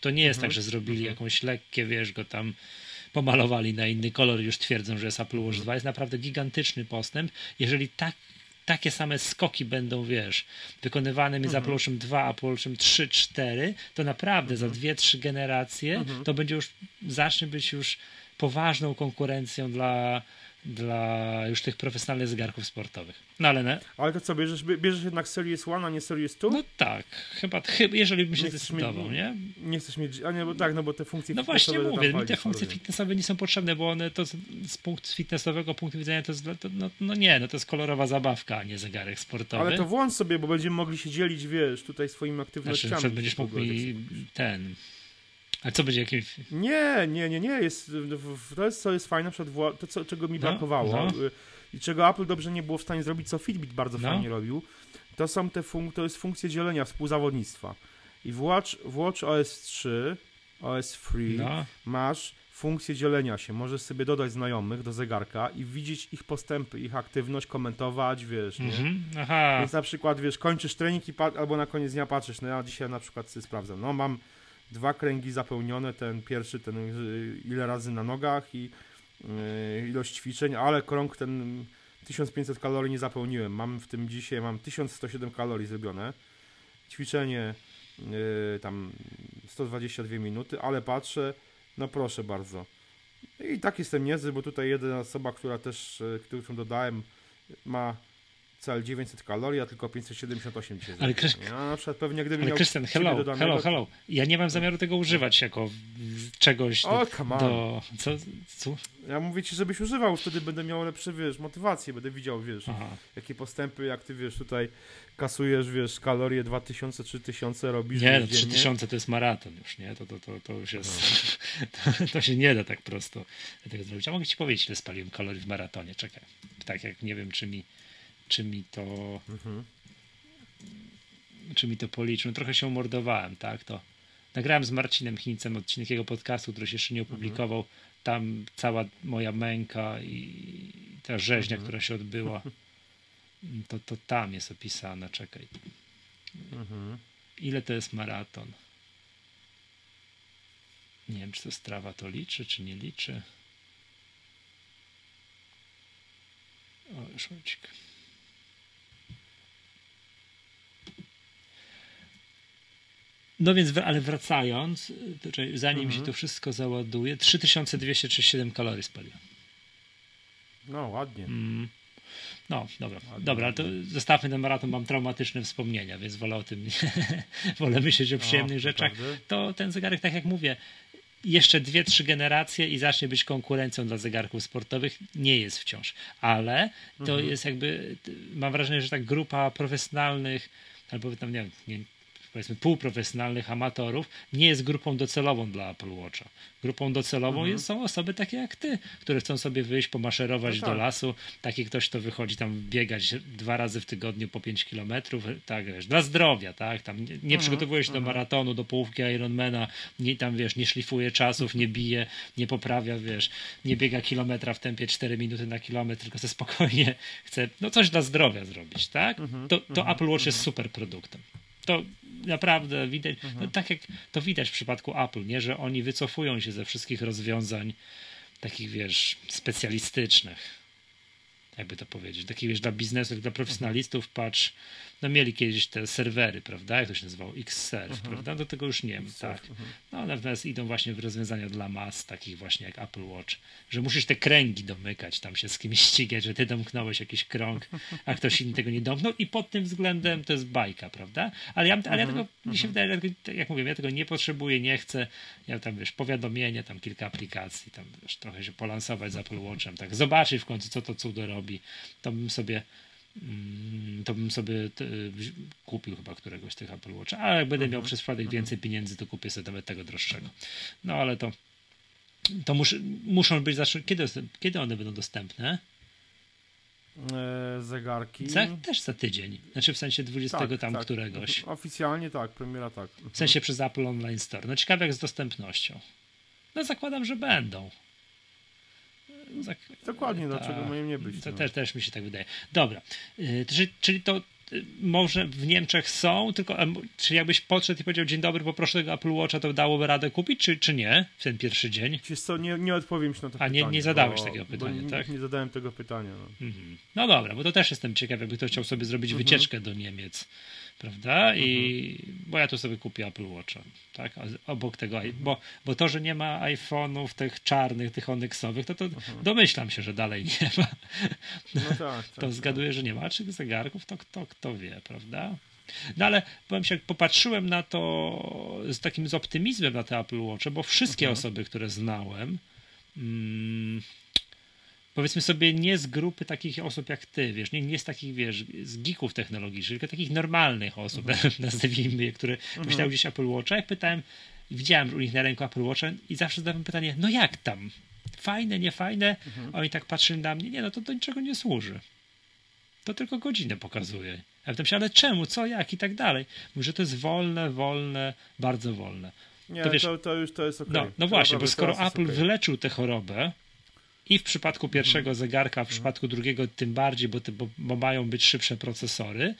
To nie jest Mhm. tak, że zrobili Mhm. jakąś lekkie, wiesz, go tam pomalowali na inny kolor i już twierdzą, że jest Apple Mhm. Watch 2. Jest naprawdę gigantyczny postęp. Jeżeli tak, takie same skoki będą, wiesz, wykonywane między Mhm. Watchem 2 a Watchem 3, 4, to naprawdę za 2-3 generacje Mhm. to będzie już, zacznie być już poważną konkurencją dla, dla już tych profesjonalnych zegarków sportowych. No ale ne, Ale to co, bierzesz, bierzesz jednak Series 1, a nie Series 2? no tak, chyba, chyba jeżeli bym się zdecydował, nie? Nie chcesz mieć, a nie, bo tak, no bo te funkcje No właśnie mówię, mi te palisz, funkcje rozumiem. fitnessowe nie są potrzebne, bo one to z, z punktu fitnessowego punktu widzenia to, jest, to no, no nie, no to jest kolorowa zabawka, a nie zegarek sportowy. Ale to włącz sobie, bo będziemy mogli się dzielić, wiesz, tutaj swoimi znaczy, aktywnościami. na przykład będziesz mógł mi ten... A co będzie jakimś... Nie, nie, nie, nie, jest, to jest, co jest fajne, przykład to, co, czego mi No, brakowało no. y, i czego Apple dobrze nie było w stanie zrobić, co Fitbit bardzo No. fajnie robił, to są te fun- to jest funkcje dzielenia, współzawodnictwa. I w Watch, w Watch OS 3, OS Free masz funkcję dzielenia się. Możesz sobie dodać znajomych do zegarka i widzieć ich postępy, ich aktywność, komentować, wiesz, nie? mhm, aha, Więc na przykład, wiesz, kończysz trening i pa- albo na koniec dnia patrzysz, no ja dzisiaj na przykład sobie sprawdzam, no mam dwa kręgi zapełnione, ten pierwszy, ten y, ile razy na nogach i y, ilość ćwiczeń, ale krąg ten 1500 kalorii nie zapełniłem. Mam w tym dzisiaj, mam 1107 kalorii zrobione. Ćwiczenie y, tam 122 minuty, ale patrzę, no proszę bardzo. I tak jestem niezły, bo tutaj jedna osoba, która też, y, którą dodałem, ma cel 900 kalorii, a tylko 578 dzisiaj Ale zrobiłem. Krys- Ja na przykład pewnie gdybym ale miał Krystian, hello, dodanego, hello, hello. Ja nie mam zamiaru tego używać jako czegoś do, O, on. do co, co? Ja mówię ci, żebyś używał, wtedy będę miał lepsze, wiesz, motywacje, będę widział, wiesz, Aha. jakie postępy, jak ty, wiesz, tutaj kasujesz, wiesz, kalorie 2000, 3000 robisz Nie, no wiesz, dziennie. 3000 to jest maraton już, nie? To, to, to, to już jest. To, to się nie da tak prosto tego zrobić. A mogę ci powiedzieć, ile spaliłem kalorii w maratonie. Czekaj. Tak jak nie wiem, czy mi, czy mi to. Mhm. Czy mi to policzył. No, trochę się umordowałem, tak? To nagrałem z Marcinem Chińcem odcinek jego podcastu, który się jeszcze nie opublikował. Tam cała moja męka i ta rzeźnia, która się odbyła. To, to tam jest opisane. Czekaj. Mhm. Ile to jest maraton? Nie wiem, czy to strawa to liczy, czy nie liczy. O, już momencik. No więc, ale wracając, zanim Mhm. się to wszystko załaduje, 3237 kalorii spaliłem. No, ładnie. Mm. No, dobra, Ładnie, dobra, ale to zostawmy ten maraton, mam traumatyczne wspomnienia, więc wolę o tym, wolę myśleć o przyjemnych O, rzeczach. naprawdę? To ten zegarek, tak jak mówię, jeszcze dwie, trzy generacje i zacznie być konkurencją dla zegarków sportowych. Nie jest wciąż, ale to Mhm. jest jakby, mam wrażenie, że tak grupa profesjonalnych, albo tam, nie wiem, nie, powiedzmy półprofesjonalnych amatorów nie jest grupą docelową dla Apple Watcha. Grupą docelową mhm. jest, są osoby takie jak ty, które chcą sobie wyjść, pomaszerować no tak. do lasu. Taki ktoś, kto wychodzi tam biegać dwa razy w tygodniu po 5 kilometrów, tak wiesz, dla zdrowia, tak? Tam nie, nie mhm. przygotowuje się do mhm. maratonu, do połówki Ironmana, nie tam wiesz, nie szlifuje czasów, nie bije, nie poprawia, wiesz, nie biega kilometra w tempie 4 minuty na kilometr, tylko sobie spokojnie chce, no coś dla zdrowia zrobić, tak? Mhm. To, to Apple Watch jest super produktem. To naprawdę widać, mhm. no tak jak to widać w przypadku Apple, nie, że oni wycofują się ze wszystkich rozwiązań takich, wiesz, specjalistycznych. Jakby to powiedzieć, takich, wiesz, dla biznesu, dla profesjonalistów, patrz, no mieli kiedyś te serwery, prawda? Jak to się nazywało? Xserve, uh-huh. prawda? Do tego już nie ma, tak. Uh-huh. No natomiast idą właśnie w rozwiązania dla mas, takich właśnie jak Apple Watch, że musisz te kręgi domykać, tam się z kimś ścigać, że ty domknąłeś jakiś krąg, a ktoś inny tego nie domknął i pod tym względem to jest bajka, prawda? Ale ja, ale ja tego, mi się wydaje, jak mówię, ja tego nie potrzebuję, nie chcę, ja tam, wiesz, powiadomienia, tam kilka aplikacji, tam, wiesz, trochę się polansować z Apple Watchem, tak, zobaczyć w końcu, co to cudo robi, to bym sobie to bym sobie kupił chyba któregoś z tych Apple Watch, ale jak będę miał mhm. przez przypadek mhm. więcej pieniędzy, to kupię sobie nawet tego droższego. No ale to to mus, muszą być zawsze, kiedy, kiedy one będą dostępne? E, zegarki. Za, też za tydzień. Znaczy w sensie 20 tak, tam tak. któregoś. Oficjalnie tak, premiera tak. W sensie przez Apple Online Store. No ciekawe jak z dostępnością. No zakładam, że będą. Dokładnie, dlaczego tak, mają nie być. To no. też, też mi się tak wydaje. Dobra, y, czyli, czyli to y, może w Niemczech są, tylko czy jakbyś podszedł i powiedział dzień dobry, poproszę tego Apple Watcha, to dałoby radę kupić, czy, czy nie w ten pierwszy dzień? Wiesz co, nie, nie odpowiem ci na to A pytanie. A nie, nie zadałeś bo, takiego pytania, nie, tak? Nie zadałem tego pytania. No. Mhm. no dobra, bo to też jestem ciekaw, jakby ktoś chciał sobie zrobić mhm. wycieczkę do Niemiec prawda? I mhm. bo ja tu sobie kupię Apple Watcha, tak? Obok tego, bo, bo to, że nie ma iPhone'ów tych czarnych, tych onyksowych, to, to mhm. domyślam się, że dalej nie ma. No tak, tak, to tak. zgaduję, że nie ma. Czy zegarków, to kto, kto wie, prawda? No ale powiem się, jak popatrzyłem na to z takim z optymizmem na te Apple Watch, bo wszystkie mhm. osoby, które znałem, mm, powiedzmy sobie, nie z grupy takich osób jak ty, wiesz, nie, nie z takich, wiesz, z geeków technologicznych, tylko takich normalnych osób, mhm. nazwijmy je, które mhm. myślały gdzieś Apple Watcha. Jak pytałem, widziałem u nich na ręku Apple Watcha i zawsze zadałem pytanie, no jak tam? Fajne, niefajne? Mhm. Oni tak patrzyli na mnie, nie, no to do niczego nie służy. To tylko godzinę pokazuje. Ja pytam się, ale czemu, co, jak i tak dalej. Mówi, że to jest wolne, wolne, bardzo wolne. Nie, to, wiesz, to, to już to jest. Okay. No, no właśnie, bo skoro Apple okay. wyleczył tę chorobę, i w przypadku pierwszego mhm. zegarka, w przypadku drugiego tym bardziej, bo, bo, bo mają być szybsze procesory,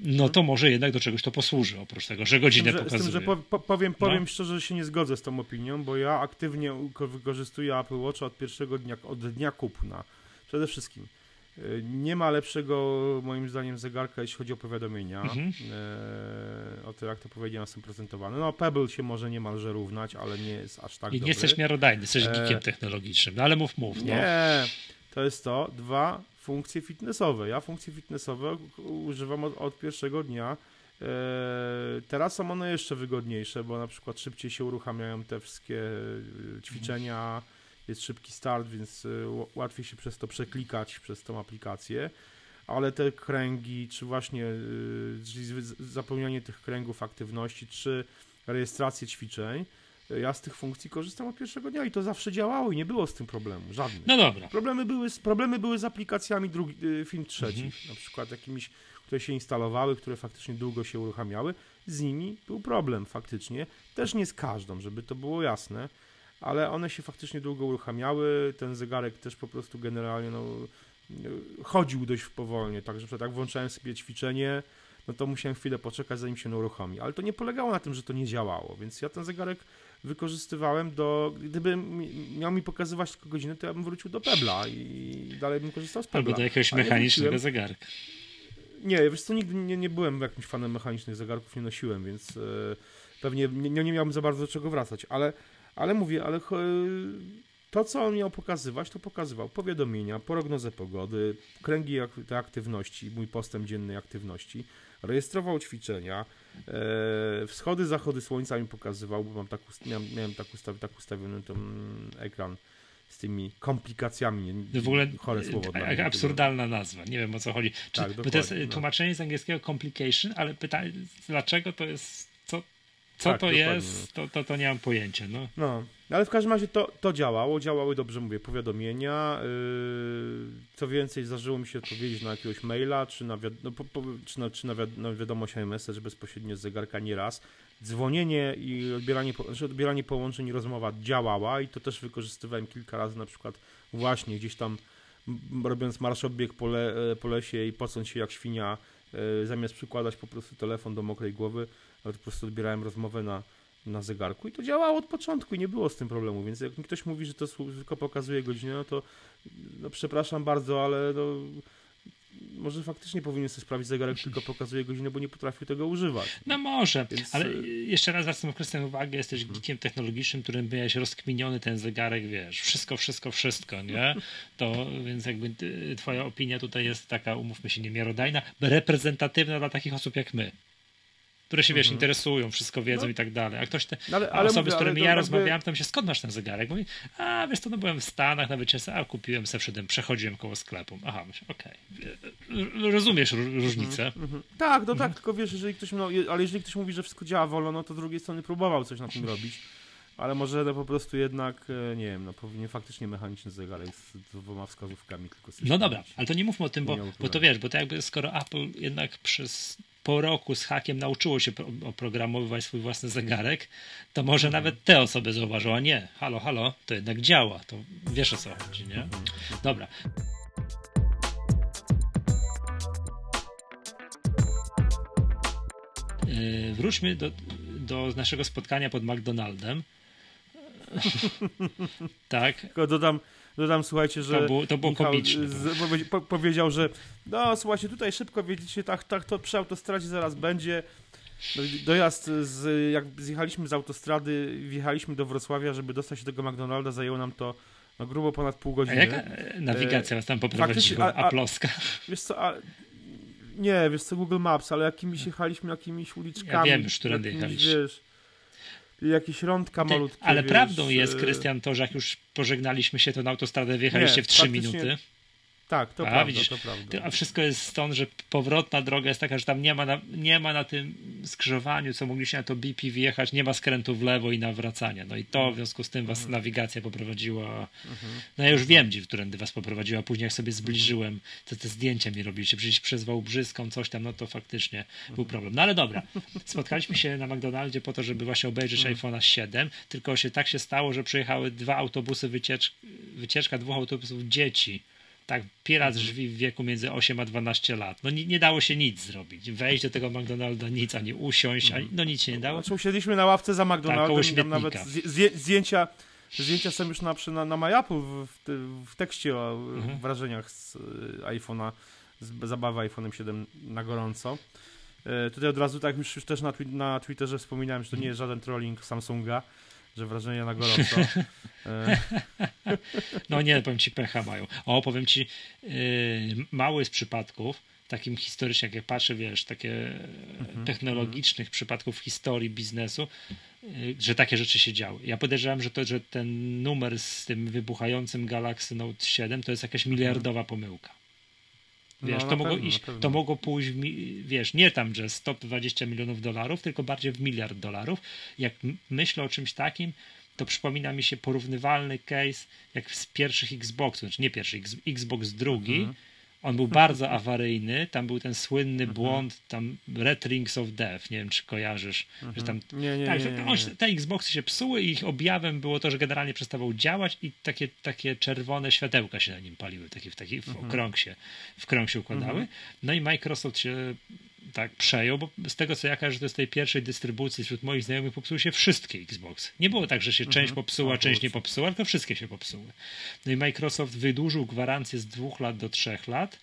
no to może jednak do czegoś to posłuży, oprócz tego, że godzinę tym, pokazuje. Z tym, że po, powiem, powiem no. szczerze, że się nie zgodzę z tą opinią, bo ja aktywnie wykorzystuję Apple Watch od pierwszego dnia, od dnia kupna. Przede wszystkim nie ma lepszego, moim zdaniem, zegarka, jeśli chodzi o powiadomienia. Mhm. E, o to, jak te powiadomienia są prezentowane. No, Pebble się może niemalże równać, ale nie jest aż tak I nie jesteś miarodajny, jesteś geekiem e... technologicznym, no, ale mów, mów. No. Nie, to jest to. Dwa, funkcje fitnessowe. Ja funkcje fitnessowe używam od, od pierwszego dnia. E, teraz są one jeszcze wygodniejsze, bo na przykład szybciej się uruchamiają te wszystkie e, ćwiczenia, jest szybki start, więc y, łatwiej się przez to przeklikać, przez tą aplikację, ale te kręgi, czy właśnie y, zapełnianie tych kręgów aktywności, czy rejestrację ćwiczeń, y, ja z tych funkcji korzystam od pierwszego dnia i to zawsze działało i nie było z tym problemu, żadnych. No dobra. Problemy były, problemy były z aplikacjami drugi, film trzecich, mhm. na przykład jakimiś, które się instalowały, które faktycznie długo się uruchamiały, z nimi był problem faktycznie, też nie z każdą, żeby to było jasne, ale one się faktycznie długo uruchamiały. Ten zegarek też po prostu generalnie no, chodził dość powolnie, także tak włączałem sobie ćwiczenie, no to musiałem chwilę poczekać, zanim się uruchomi. Ale to nie polegało na tym, że to nie działało, więc ja ten zegarek wykorzystywałem do. Gdyby miał mi pokazywać tylko godzinę, to ja bym wrócił do Pebla i dalej bym korzystał z Pebla. Albo do jakiegoś mechanicznego zegarka. Nie, wiesz co, nigdy nie, nie byłem jakimś fanem mechanicznych zegarków, nie nosiłem, więc e, pewnie nie, nie miałbym za bardzo do czego wracać, ale ale mówię, ale to, co on miał pokazywać, to pokazywał powiadomienia, prognozę pogody, kręgi aktywności, mój postęp dziennej aktywności, rejestrował ćwiczenia, e, wschody, zachody słońca mi pokazywał, bo mam tak, miałem, miałem tak, ustaw, tak ustawiony ten ekran z tymi komplikacjami. Nie, w ogóle chore słowo. Tak, absurdalna nazwa, nie wiem o co chodzi. Czy, tak, to jest no. tłumaczenie z angielskiego complication, ale pytanie, dlaczego to jest Co tak, to jest, to, to, to nie mam pojęcia. No. no, ale w każdym razie to, to działało, działały dobrze, mówię, powiadomienia. Yy, co więcej, zdarzyło mi się odpowiedzieć na jakiegoś maila, czy na, no, po, po, czy na, czy na, wi na wiadomość bezpośrednio z zegarka nieraz. Dzwonienie i odbieranie, znaczy odbieranie połączeń i rozmowa działała i to też wykorzystywałem kilka razy, na przykład właśnie gdzieś tam robiąc marszobieg po, le, po lesie i pocąc się jak świnia, yy, zamiast przykładać po prostu telefon do mokrej głowy, po prostu odbierałem rozmowę na, na zegarku i to działało od początku i nie było z tym problemu, więc jak mi ktoś mówi, że to tylko pokazuje godzinę, no to no przepraszam bardzo, ale no, może faktycznie powinien sobie sprawić zegarek, tylko pokazuje godzinę, bo nie potrafił tego używać. No może, Więc... ale jeszcze raz zwracam kwestię uwagę, jesteś hmm. geekiem technologicznym, którym miałeś rozkminiony ten zegarek, wiesz, wszystko, wszystko, wszystko, nie? To więc jakby twoja opinia tutaj jest taka, umówmy się, niemiarodajna, reprezentatywna dla takich osób jak my które się, wiesz, mhm. interesują, wszystko wiedzą no. i tak dalej. A ktoś te, no ale, ale osoby, mówię, z którymi ja jakby... rozmawiałem, to się, skąd masz ten zegarek? Mówi, a wiesz to no byłem w Stanach na wycieczce, a kupiłem sobie, wszedłem, przechodziłem koło sklepu. Aha, myślę, okej. Okay. Rozumiesz różnicę? Mhm, mhm. Tak, no tak, tylko wiesz, jeżeli ktoś, no, ale jeżeli ktoś mówi, że wszystko działa wolno, no to z drugiej strony próbował coś na tym robić. Ale może no po prostu jednak, e, nie wiem, no powinien faktycznie mechaniczny zegarek z dwoma wskazówkami tylko No dobra, ale to nie mówmy o tym, bo, bo to wiesz, bo to jakby skoro Apple jednak przez po roku z hakiem nauczyło się oprogramowywać swój własny zegarek, to może nawet te osoby zauważą, a nie, halo, halo, to jednak działa, to wiesz o co chodzi, nie? Dobra. Yy, wróćmy do, do naszego spotkania pod McDonaldem. tak. Tylko dodam, dodam, słuchajcie, że to było, to było Michał z, po, powiedział, że no słuchajcie, tutaj szybko wiedzicie, tak, tak, to przy autostradzie zaraz będzie. No, dojazd, z, jak zjechaliśmy z autostrady, wjechaliśmy do Wrocławia, żeby dostać się do tego McDonalda, zajęło nam to no, grubo ponad pół godziny. A jaka nawigacja was tam poprowadziła? Aploska? Wiesz co, a, nie, wiesz co, Google Maps, ale jakimiś jechaliśmy, jakimiś uliczkami. Ja wiem już, którędy jechaliśmy. Wiesz, jakieś rądka malutkie. Ale wiesz, prawdą jest, Krystian, to, że jak już pożegnaliśmy się, to na autostradę wjechaliście nie, w trzy minuty. Tak, to a, prawda, widzisz, to prawda. A wszystko jest stąd, że powrotna droga jest taka, że tam nie ma na, nie ma na tym skrzyżowaniu, co mogliście na to BP wjechać, nie ma skrętu w lewo i nawracania. No i to w związku z tym was mhm. nawigacja poprowadziła. Mhm. No ja już wiem, gdzie, którędy was poprowadziła. Później jak sobie zbliżyłem, to te zdjęcia mi robiliście, przecież przez Wałbrzyską, coś tam, no to faktycznie mhm. był problem. No ale dobra, spotkaliśmy się na McDonaldzie po to, żeby właśnie obejrzeć mhm. iPhone'a 7, tylko się tak się stało, że przyjechały dwa autobusy, wyciecz, wycieczka dwóch autobusów dzieci tak, pirat drzwi w wieku między 8 a 12 lat. No nie, nie dało się nic zrobić. Wejść do tego McDonalda, nic, ani usiąść, ani, no nic się nie dało. Znaczy usiedliśmy na ławce za McDonaldem tak, i tam nawet zdjęcia, zdjęcia są już na, na, na MyApple w, w, tekście o mhm. wrażeniach z y, iPhone'a, z zabawy iPhone'em 7 na gorąco. E, tutaj od razu, tak już, już też na, na Twitterze wspominałem, że to nie jest żaden trolling Samsunga, że wrażenia na gorąco. No nie, powiem ci, pecha mają. O, powiem ci, yy, mały z przypadków, takim historycznie, jak patrzę, wiesz, takie mhm, technologicznych mhm. przypadków w historii biznesu, yy, że takie rzeczy się działy. Ja podejrzewam, że, to, że ten numer z tym wybuchającym Galaxy Note 7 to jest jakaś miliardowa pomyłka. Wiesz, no, to, mogło pewno, iść, to mogło pójść, w, wiesz, nie tam, że 120 milionów dolarów, tylko bardziej w miliard dolarów. Jak myślę o czymś takim, to przypomina mi się porównywalny case jak z pierwszych Xboxów, znaczy nie pierwszy, Xbox drugi, mhm. On był bardzo awaryjny, tam był ten słynny mhm. błąd, tam Red Rings of Death, nie wiem czy kojarzysz, że tam, nie, nie, tak, nie, nie, nie, te Xboxy się psuły i ich objawem było to, że generalnie przestawał działać i takie, takie czerwone światełka się na nim paliły, takie w taki w mhm. krąg się, w krąg się układały. Mhm. No i Microsoft się tak przejął, bo z tego co ja każę, to z tej pierwszej dystrybucji wśród moich znajomych popsuły się wszystkie Xbox. Nie było tak, że się część mhm. popsuła, część nie popsuła, tylko wszystkie się popsuły. No i Microsoft wydłużył gwarancję z dwóch lat do trzech lat.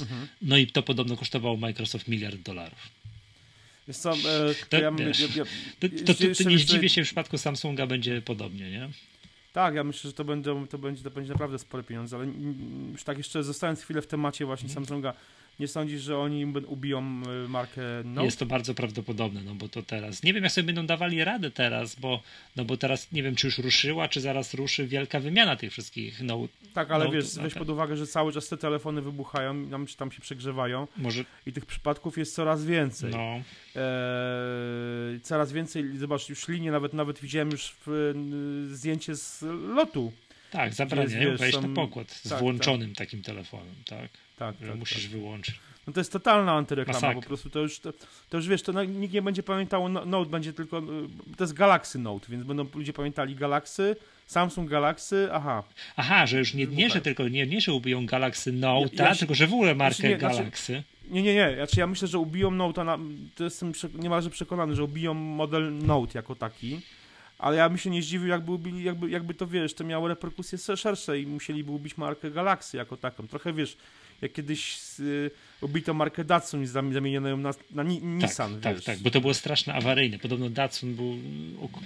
Mhm. No i to podobno kosztowało Microsoft miliard dolarów. Wiesz co, e, to, ja, wiesz, ja, ja, to, to, to, to nie zdziwię się, w przypadku Samsunga będzie podobnie, nie? Tak, ja myślę, że to, będą, to, będzie, to będzie naprawdę spore pieniądze, ale już tak jeszcze zostając chwilę w temacie właśnie mhm. Samsunga, Nie sądzisz, że oni ubiją y, markę Note? Jest to bardzo prawdopodobne, no bo to teraz. Nie wiem, jak sobie będą dawali radę teraz, bo, no bo teraz nie wiem, czy już ruszyła, czy zaraz ruszy wielka wymiana tych wszystkich Note. Tak, ale Note, wiesz, weź pod uwagę, że cały czas te telefony wybuchają, tam, czy tam się przegrzewają. Może... I tych przypadków jest coraz więcej. No. Eee, coraz więcej, zobacz, już linie, nawet nawet widziałem już w, zdjęcie z lotu. Tak, zabraniają wejść na pokład z tak, włączonym tak. takim telefonem, tak? Tak, tak, musisz tak. wyłączyć. No to jest totalna antyreklama, Masakra. po prostu to już, to, to już wiesz, to nikt nie będzie pamiętał no, Note, będzie tylko, to jest Galaxy Note, więc będą ludzie pamiętali Galaxy, Samsung Galaxy, aha. Aha, że już nie, nie że tylko, nie, nie że ubiją Galaxy Note, ja, ja, tylko że w ogóle markę znaczy nie, Galaxy. Znaczy, nie, nie, nie, znaczy ja myślę, że ubiją Note, na, to jestem niemalże przekonany, że ubiją model Note jako taki, ale ja bym się nie zdziwił, jakby, ubili, jakby, jakby to, wiesz, to miało reperkusje szersze i musieliby ubić markę Galaxy jako taką. Trochę, wiesz, jak kiedyś y, ubito markę Datsun i zamieniono ją na, na ni Nissan, tak, wiesz. Tak, tak, bo to było strasznie awaryjne. Podobno Datsun był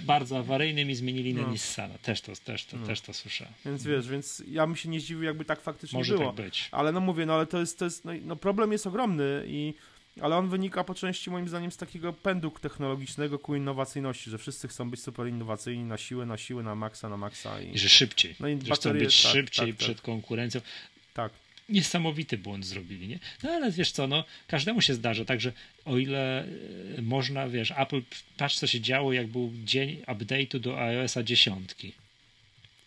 bardzo awaryjnym i zmienili na no. Nissana. Też to, też, to, no. też to słyszałem. Więc wiesz, więc ja bym się nie zdziwił, jakby tak faktycznie Może było. tak być. Ale no mówię, no ale to jest, to jest no, no problem jest ogromny i ale on wynika po części moim zdaniem z takiego pędu technologicznego ku innowacyjności, że wszyscy chcą być super innowacyjni na siłę, na siłę, na maksa, na maksa. I, I że szybciej, no i że chcą być tak, szybciej tak, tak, przed konkurencją. Tak. Niesamowity błąd zrobili, nie? No ale wiesz co, no, każdemu się zdarza, także o ile e, można, wiesz, Apple, patrz co się działo, jak był dzień update'u do iOSa dziesiątki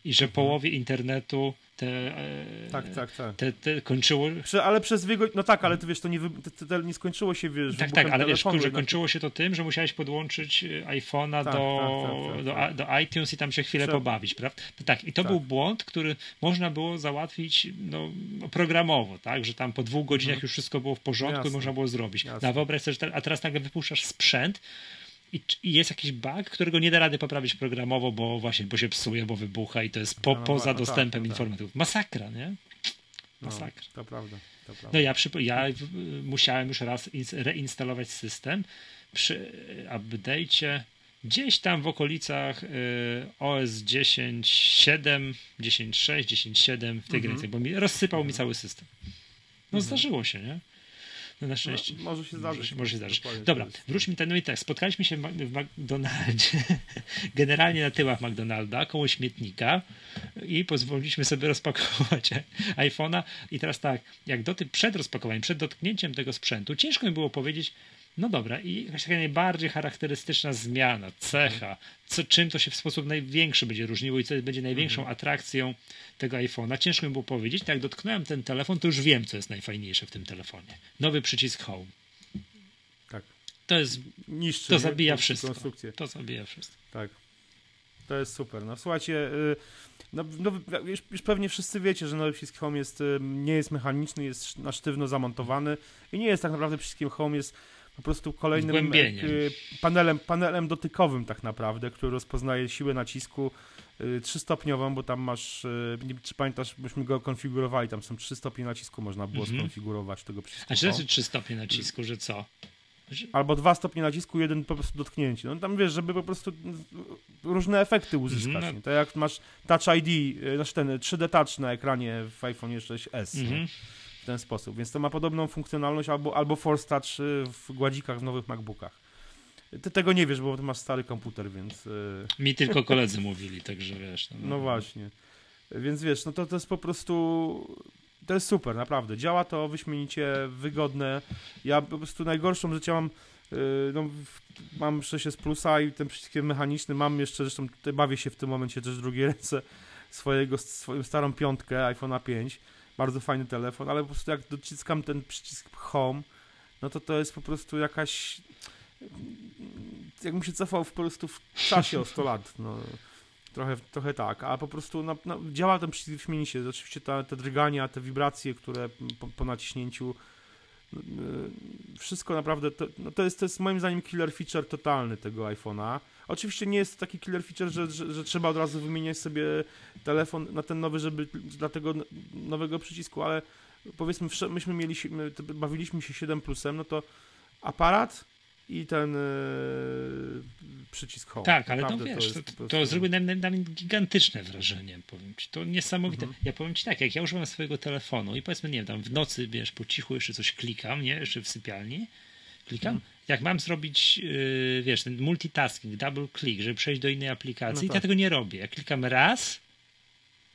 i że mhm. połowie internetu te, e, tak, tak, tak. Te, te kończyło... Prze, ale przez dwie No tak, ale to wiesz, to nie, te, te, nie skończyło się, wiesz, Tak, tak, ale wiesz, że kończyło się to tym, że musiałeś podłączyć e, iPhone'a tak, do, tak, tak, do, do, iTunes i tam się chwilę Prze... pobawić, prawda? Tak, i to był błąd, który można było załatwić no, programowo, tak, że tam po dwóch godzinach mhm. już wszystko było w porządku Jasne. i można było zrobić. No, wyobraź sobie, że a teraz nagle wypuszczasz sprzęt, i, i, jest jakiś bug, którego nie da rady poprawić programowo, bo właśnie, bo się psuje, bo wybucha i to jest po, no, no, poza no, dostępem tak, informatyków. Tak. Masakra, nie? No, Masakra. No, to prawda. To prawda. No ja, przy, ja musiałem już raz reinstalować system przy update'cie gdzieś tam w okolicach y, OS 10.7, 10.6, 10.7 w tej mhm. granicy, bo mi rozsypał mi mhm. cały system. No mhm. zdarzyło się, nie? No na szczęście. No, może się zdarzyć. Może, może się zdarzyć. Dobra, wróćmy ten, no i tak, spotkaliśmy się w McDonaldzie, generalnie na tyłach McDonalda, koło śmietnika i pozwoliliśmy sobie rozpakować iPhone'a i teraz tak, jak doty, przed rozpakowaniem, przed dotknięciem tego sprzętu, ciężko mi było powiedzieć, no dobra, i jakaś taka najbardziej charakterystyczna zmiana, cecha, co, czym to się w sposób największy będzie różniło i co będzie największą mhm. atrakcją tego iPhone'a. Ciężko mi było powiedzieć. Tak, jak dotknąłem ten telefon, to już wiem, co jest najfajniejsze w tym telefonie. Nowy przycisk Home. Tak. To jest. Niszczy, to zabija wszystko. Konstrukcję. To zabija wszystko. Tak. To jest super. No słuchajcie. Y, no, no, już, już, pewnie wszyscy wiecie, że nowy przycisk Home jest, y, nie jest mechaniczny, jest na sztywno zamontowany i nie jest tak naprawdę przyciskiem Home, jest po prostu kolejnym e, panelem, panelem dotykowym tak naprawdę, który rozpoznaje siłę nacisku e, trzystopniową, bo tam masz, e, nie, czy pamiętasz, byśmy go konfigurowali, tam są trzy stopnie nacisku, można było -hmm. skonfigurować tego przycisku. A czy to jest trzy stopnie nacisku, że co? Albo dwa stopnie nacisku, jeden po prostu dotknięcie. No tam wiesz, żeby po prostu różne efekty uzyskać. -hmm. To jak masz Touch ID, znaczy ten 3D Touch na ekranie w iPhone 6s. Mm -hmm w ten sposób. Więc to ma podobną funkcjonalność albo, albo Force Touch y, w gładzikach w nowych MacBookach. Ty tego nie wiesz, bo ty masz stary komputer, więc... Y, Mi tylko koledzy mówili, także wiesz. No, no właśnie. Więc wiesz, no to, to jest po prostu... To jest super, naprawdę. Działa to wyśmienicie, wygodne. Ja po prostu najgorszą rzecz, ja mam y, no, mam 6 z plusa i ten przycisk mechaniczny mam jeszcze, zresztą tutaj bawię się w tym momencie też w drugiej ręce swojego, swoją starą piątkę iPhone'a 5 bardzo fajny telefon, ale po prostu jak dociskam ten przycisk Home, no to to jest po prostu jakaś jakbym się cofał po prostu w czasie o 100 lat, no. Trochę, trochę tak, a po prostu no, no, działa ten przycisk się. Oczywiście ta, te drgania, te wibracje, które po, po naciśnięciu wszystko naprawdę, to, no to, jest, to jest moim zdaniem killer feature totalny tego iPhone'a. Oczywiście nie jest to taki killer feature, że, że, że, trzeba od razu wymieniać sobie telefon na ten nowy, żeby dla tego nowego przycisku, ale powiedzmy, myśmy mieli, bawiliśmy się 7 plusem, no to aparat i ten e, przycisk home. Tak, ale no wiesz, to, to, to zrobi na, na, mnie gigantyczne wrażenie, powiem ci. To niesamowite. Mhm. Ja powiem ci tak, jak ja używam swojego telefonu i powiedzmy, nie wiem, tam w nocy, wiesz, po cichu jeszcze coś klikam, nie, jeszcze w sypialni, klikam, mhm. jak mam zrobić, yy, wiesz, ten multitasking, double click, żeby przejść do innej aplikacji, no tak. ja tego nie robię. Ja klikam raz,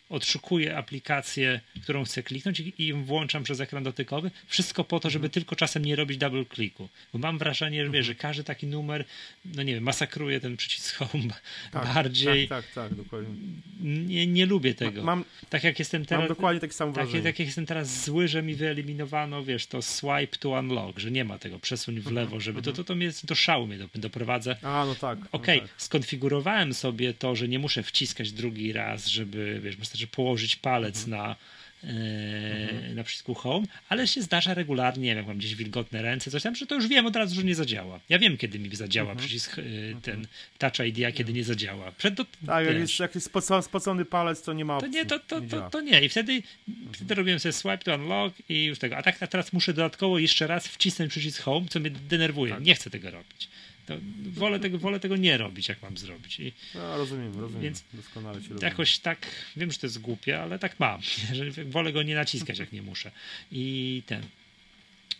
odszukuję aplikację, którą chcę kliknąć i włączam przez ekran dotykowy. Wszystko po to, żeby mhm. tylko czasem nie robić double clicku. Bo mam wrażenie, że, wie, że każdy taki numer, no nie wiem, masakruje ten przycisk home tak, bardziej. Tak, tak, tak, dokładnie. Nie, nie lubię tego. Mam, tak jak jestem teraz. Mam dokładnie tak samo wrażenie. Tak, tak jak jestem teraz zły, że mi wyeliminowano, wiesz, to swipe to unlock, że nie ma tego, przesuń w mhm, lewo, żeby to, mhm. to, to mnie do szału mnie doprowadza. A, no tak. No Okej, okay, no tak. skonfigurowałem sobie to, że nie muszę wciskać drugi raz, żeby, wiesz, wystarczy położyć palec mhm. na mhm. na przycisku Home, ale się zdarza regularnie, nie wiem, mam gdzieś wilgotne ręce, coś tam, że to już wiem od razu, że nie zadziała. Ja wiem, kiedy mi zadziała mhm. przycisk e, ten Touch ID, a kiedy nie zadziała. Przed do, tak, jak jest jakiś spocony, spocony palec, to nie ma opcji. To nie, to, to, nie, to, to nie. I wtedy, mhm. wtedy robiłem sobie swipe to unlock i już tego. A tak a teraz muszę dodatkowo jeszcze raz wcisnąć przycisk Home, co mnie denerwuje. Tak. Nie chcę tego robić. To wolę, tego, wolę tego nie robić, jak mam zrobić. I, no, rozumiem, rozumiem. Więc Doskonale cię jakoś tak, wiem, że to jest głupie, ale tak mam. Że wolę go nie naciskać, jak nie muszę. I ten.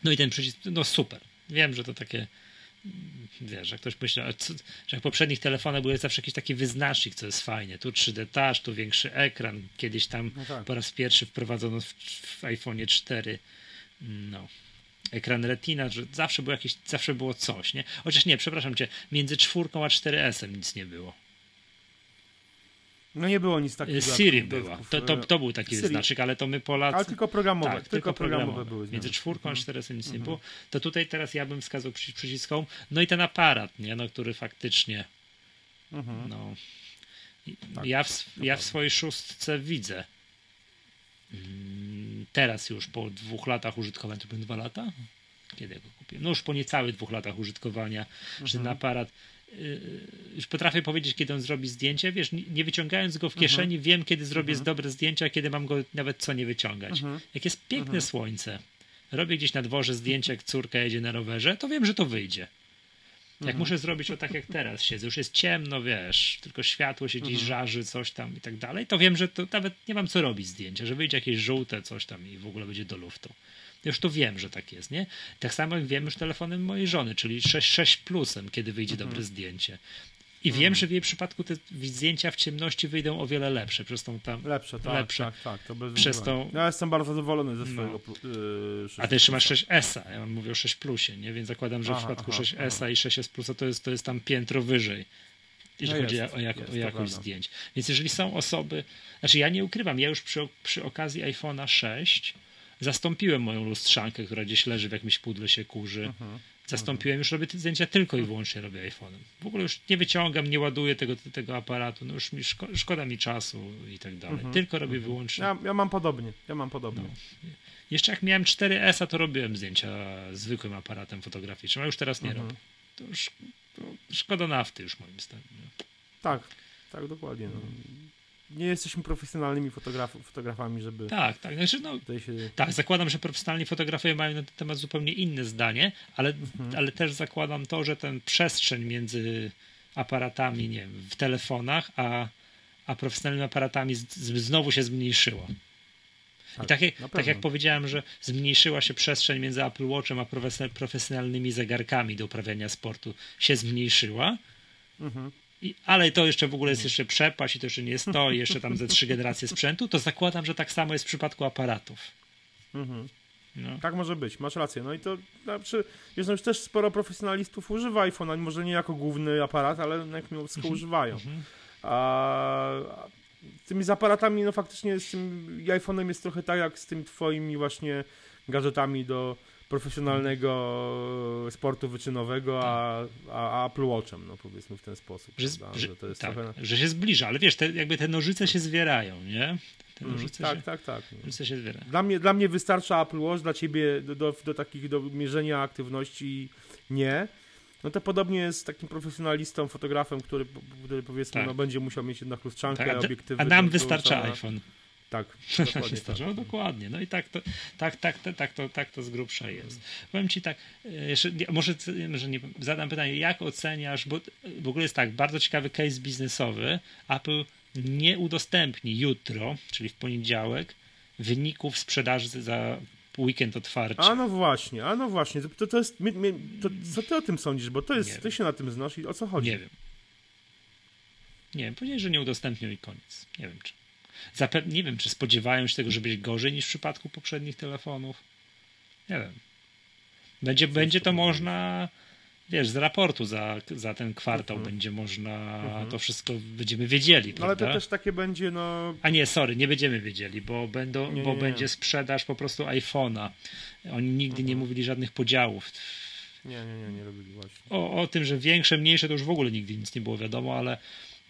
No i ten przycisk, no super. Wiem, że to takie wiesz, że ktoś myśli, że jak w poprzednich telefonach były zawsze jakiś taki wyznacznik, co jest fajnie. Tu 3D Touch, tu większy ekran. Kiedyś tam no tak. po raz pierwszy wprowadzono w, w iPhone 4 no, ekran retina, że zawsze było jakieś, zawsze było coś, nie? Chociaż nie, przepraszam cię, między czwórką a 4S-em nic nie było. No nie było nic takiego. Siri była. To, to, to, był taki Siri. wyznacznik, ale to my Polacy... Ale tylko programowe. Tak, tylko, programowe, programowe były. Między czwórką a 4S-em nic nie było. To tutaj teraz ja bym wskazał przycisk home. No i ten aparat, nie? No, który faktycznie mhm. no... Tak, ja, w, ja w swojej szóstce widzę teraz już po dwóch latach użytkowania, to były dwa lata? Kiedy go kupiłem? No już po niecałych dwóch latach użytkowania, mhm. że ten aparat yy, już potrafię powiedzieć, kiedy on zrobi zdjęcie, wiesz, nie wyciągając go w mhm. kieszeni, mhm. wiem, kiedy zrobię mhm. dobre zdjęcia, kiedy mam go nawet co nie wyciągać. Mhm. Jak jest piękne mhm. słońce, robię gdzieś na dworze zdjęcie, jak córka jedzie na rowerze, to wiem, że to wyjdzie. Jak mhm. muszę zrobić to tak jak teraz siedzę, już jest ciemno, wiesz, tylko światło się gdzieś mhm. żarzy, coś tam i tak dalej, to wiem, że to nawet nie mam co robić zdjęcia, że wyjdzie jakieś żółte coś tam i w ogóle będzie do luftu. Już to wiem, że tak jest, nie? Tak samo jak wiem już telefonem mojej żony, czyli 6, 6 plusem, kiedy wyjdzie mhm. dobre zdjęcie. I wiem, że w jej przypadku te zdjęcia w ciemności wyjdą o wiele lepsze przez tą tam. Lepsze, tak, lepsze. tak, tak, to bez przez tą... Ja jestem bardzo zadowolony ze no. swojego. No. Yy, A ty jeszcze masz 6S, ja mówię o 6 plusie, nie? Więc zakładam, że aha, w przypadku 6S i 6S plusa to jest, to jest tam piętro wyżej. Jeżeli no chodzi jest, o, jak, jest, o jakość zdjęć. Więc jeżeli są osoby, znaczy ja nie ukrywam, ja już przy, przy okazji iPhone'a 6 zastąpiłem moją lustrzankę, która gdzieś leży w jakimś pudle się kurzy. Uh mhm. Zastąpiłem, już robię te zdjęcia tylko i wyłącznie robię iPhone'em. W ogóle już nie wyciągam, nie ładuję tego, tego aparatu, no już mi szko szkoda mi czasu i tak dalej. Mhm. Tylko robię wyłącznie. Ja, ja, mam podobnie, ja mam podobnie. No. Jeszcze jak miałem 4S, to robiłem zdjęcia zwykłym aparatem fotograficznym, a już teraz nie mhm. robię. To już to szkoda nafty już moim zdaniem. Tak, tak, dokładnie. No nie jesteśmy profesjonalnymi fotograf fotografami, żeby. Tak, tak. Znaczy, no, się... Tak, zakładam, że profesjonalni fotografowie mają na ten temat zupełnie inne zdanie, ale, mhm. ale też zakładam to, że ten przestrzeń między aparatami, nie wiem, w telefonach, a, a profesjonalnymi aparatami z, z, znowu się zmniejszyła. I tak, jak, tak jak powiedziałem, że zmniejszyła się przestrzeń między Apple Watchem a profesjonalnymi zegarkami do uprawiania sportu, się zmniejszyła. Mhm i, ale to jeszcze w ogóle jest jeszcze przepaść i to jeszcze nie jest to, jeszcze tam ze trzy generacje sprzętu, to zakładam, że tak samo jest w przypadku aparatów. Mhm. No. Tak może być, masz rację. No i to znaczy, jest no już też sporo profesjonalistów używa iPhone'a, może nie jako główny aparat, ale jak mimo wszystko mhm. używają. Mhm. A, tymi z aparatami, no faktycznie z tym iPhone'em jest trochę tak jak z tymi twoimi właśnie gadżetami do profesjonalnego sportu wyczynowego, a, a, a Apple Watchem, no powiedzmy w ten sposób. Że, że, że, to jest tak, trochę... że się zbliża, ale wiesz, te, jakby te nożyce się zwierają, nie? Mm, tak, się, tak, tak. Nożyce się. Dla mnie, dla mnie wystarcza Apple Watch, dla ciebie do, do, do takich, do mierzenia aktywności nie. No to podobnie jest z takim profesjonalistą, fotografem, który, który powiedzmy, tak. no, będzie musiał mieć jednak lustrzankę, tak, a, obiektywy. A nam wystarcza iPhone. Tak, dokładnie. tak. No, dokładnie. No i tak to, tak, tak, tak, tak, to, tak to z grubsza jest. Powiem ci tak, e, jeszcze, może, może nie, zadam pytanie, jak oceniasz, bo w ogóle jest tak, bardzo ciekawy case biznesowy. Apple nie udostępni jutro, czyli w poniedziałek, wyników sprzedaży za weekend otwarcia. A no właśnie, a no właśnie. To, to jest, to, co ty o tym sądzisz? Bo to jest, ty się na tym znasz i o co chodzi? Nie wiem. Nie wiem, powiedzieli, że nie udostępnią i koniec. Nie wiem czy. Nie wiem, czy spodziewają się tego, że będzie gorzej niż w przypadku poprzednich telefonów. Nie wiem. Będzie, będzie to można wiesz, z raportu za, za ten kwartał mhm. będzie można, mhm. to wszystko będziemy wiedzieli, no, Ale to też takie będzie, no... A nie, sorry, nie będziemy wiedzieli, bo, będą, nie, bo nie, będzie sprzedaż po prostu iPhone'a. Oni nigdy nie mhm. mówili żadnych podziałów. Nie, nie, nie, nie robili właśnie. O, o tym, że większe, mniejsze to już w ogóle nigdy nic nie było wiadomo, ale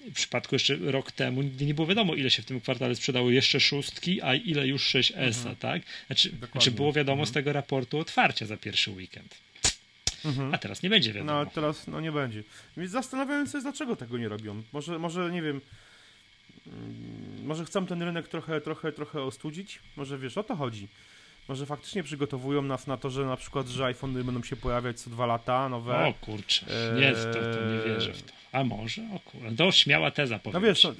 w przypadku jeszcze rok temu nigdy nie było wiadomo, ile się w tym kwartale sprzedało jeszcze szóstki, a ile już 6S, mhm. tak? Znaczy, znaczy było wiadomo z tego raportu otwarcia za pierwszy weekend. Mhm. A teraz nie będzie wiadomo. No, teraz no nie będzie. Więc zastanawiam się, dlaczego tego nie robią. Może, może nie wiem, mm, może chcą ten rynek trochę, trochę, trochę ostudzić? Może wiesz, o to chodzi. Może faktycznie przygotowują nas na to, że na przykład, że iPhony będą się pojawiać co dwa lata, nowe. O kurczę, nie, to, to nie wierzę w to. A może? O kurczę, to śmiała teza powiem. No wiesz, no,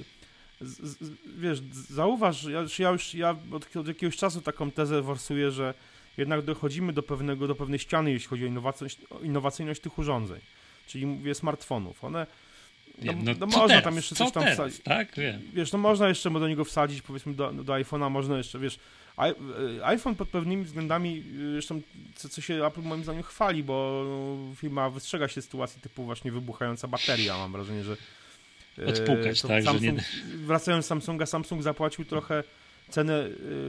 z, z, wiesz, zauważ, ja, ja już ja od, od jakiegoś czasu taką tezę forsuję, że jednak dochodzimy do, pewnego, do pewnej ściany, jeśli chodzi o innowacyjność, o innowacyjność tych urządzeń, czyli mówię smartfonów. One no, no, no można teraz? tam jeszcze coś tam wsadzić. Tak, wiem. Wiesz, no można jeszcze do niego wsadzić, powiedzmy do, do iPhone'a można jeszcze, wiesz, iPhone pod pewnymi względami, e, zresztą co, co się Apple moim zdaniem chwali, bo firma wystrzega się sytuacji typu właśnie wybuchająca bateria, mam wrażenie, że e, Odpukać, tak, Samsung, że nie... Wracając z Samsunga, Samsung zapłacił trochę cenę,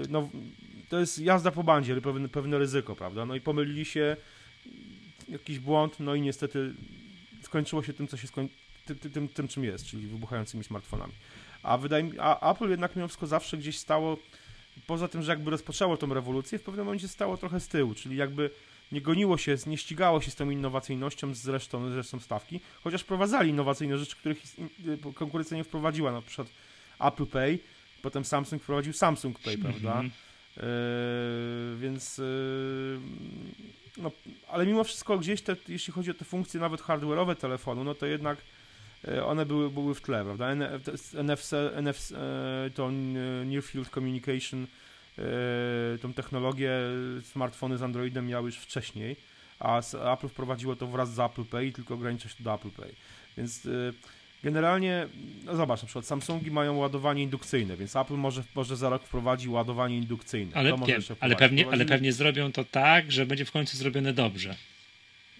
no to jest jazda po bandzie, pewne, pewne ryzyko, prawda? No i pomylili się, jakiś błąd, no i niestety skończyło się tym, co się skoń... tym, tym, tym, czym jest, czyli wybuchającymi smartfonami. A wydaje mi, a Apple jednak mimo wszystko zawsze gdzieś stało, poza tym, że jakby rozpoczęło tą rewolucję, w pewnym momencie stało trochę z tyłu, czyli jakby nie goniło się, nie ścigało się z tą innowacyjnością z resztą, z resztą stawki, chociaż wprowadzali innowacyjne rzeczy, których konkurencja nie wprowadziła, na przykład Apple Pay, potem Samsung wprowadził Samsung Pay, prawda? Mm -hmm. Yy, więc yy, no, ale mimo wszystko gdzieś te, jeśli chodzi o te funkcje nawet hardware'owe telefonu, no to jednak one były, były w tle, prawda? NFC, NFC to Near Field Communication, tą technologię smartfony z Androidem miały już wcześniej, a Apple wprowadziło to wraz z Apple Pay, tylko ogranicza się do Apple Pay. Więc Generalnie, no zobacz, na przykład Samsungi mają ładowanie indukcyjne, więc Apple może, może za rok wprowadzi ładowanie indukcyjne. Ale, nie, ale, pewnie, ale pewnie zrobią to tak, że będzie w końcu zrobione dobrze.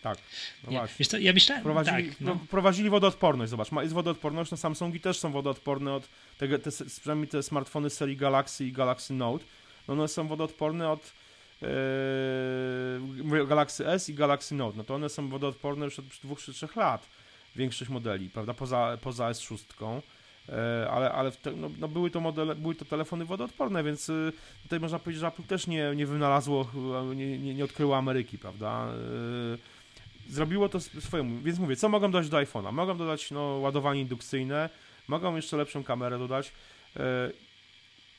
Tak, no ja, właśnie. Co, ja myślałem, prowadzili, tak, no. prowadzili wodoodporność, zobacz, jest wodoodporność, no Samsungi też są wodoodporne od, te, te, przynajmniej te smartfony z serii Galaxy i Galaxy Note, no one są wodoodporne od yy, Galaxy S i Galaxy Note, no to one są wodoodporne już od dwóch czy trzech lat większość modeli, prawda, poza, poza S6, e, ale, ale te, no, no, były, to modele, były to telefony wodoodporne, więc y, tutaj można powiedzieć, że Apple też nie, nie wynalazło, nie, nie, nie odkryło Ameryki, prawda. E, zrobiło to swojemu, więc mówię, co mogą dodać do iPhone'a? Mogą dodać no, ładowanie indukcyjne, mogą jeszcze lepszą kamerę dodać. E,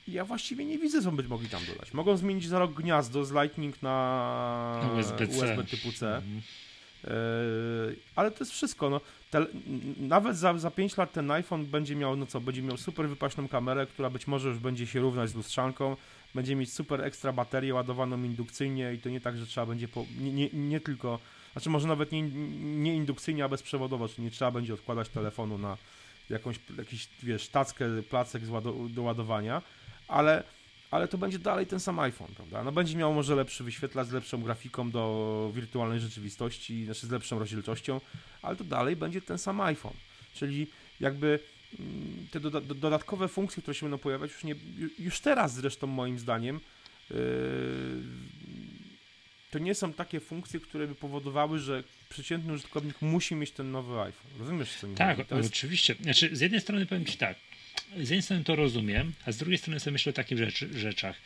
ja właściwie nie widzę, co by mogli tam dodać. Mogą zmienić za rok gniazdo z Lightning na USB, USB typu C. Mhm. Ale to jest wszystko. No te, nawet za, za 5 lat ten iPhone będzie miał, no co, będzie miał super wypaśną kamerę, która być może już będzie się równać z lustrzanką, będzie mieć super ekstra baterię ładowaną indukcyjnie i to nie tak, że trzeba będzie, po, nie, nie, nie tylko, znaczy może nawet nie, nie indukcyjnie, a bezprzewodowo, czyli nie trzeba będzie odkładać telefonu na jakąś, jakiś, wiesz, tackę, placek do ładowania, ale ale to będzie dalej ten sam iPhone, prawda? No będzie miał może lepszy wyświetlacz z lepszą grafiką do wirtualnej rzeczywistości, znaczy z lepszą rozdzielczością, ale to dalej będzie ten sam iPhone. Czyli jakby mm, te doda dodatkowe funkcje, które się będą pojawiać już, nie, już teraz zresztą moim zdaniem yy, to nie są takie funkcje, które by powodowały, że przeciętny użytkownik musi mieć ten nowy iPhone. Rozumiesz, co mi Tak, jest... oczywiście. Znaczy, z jednej strony powiem Ci tak, z jednej strony to rozumiem, a z drugiej strony sobie myślę o takich rzeczy, rzeczach.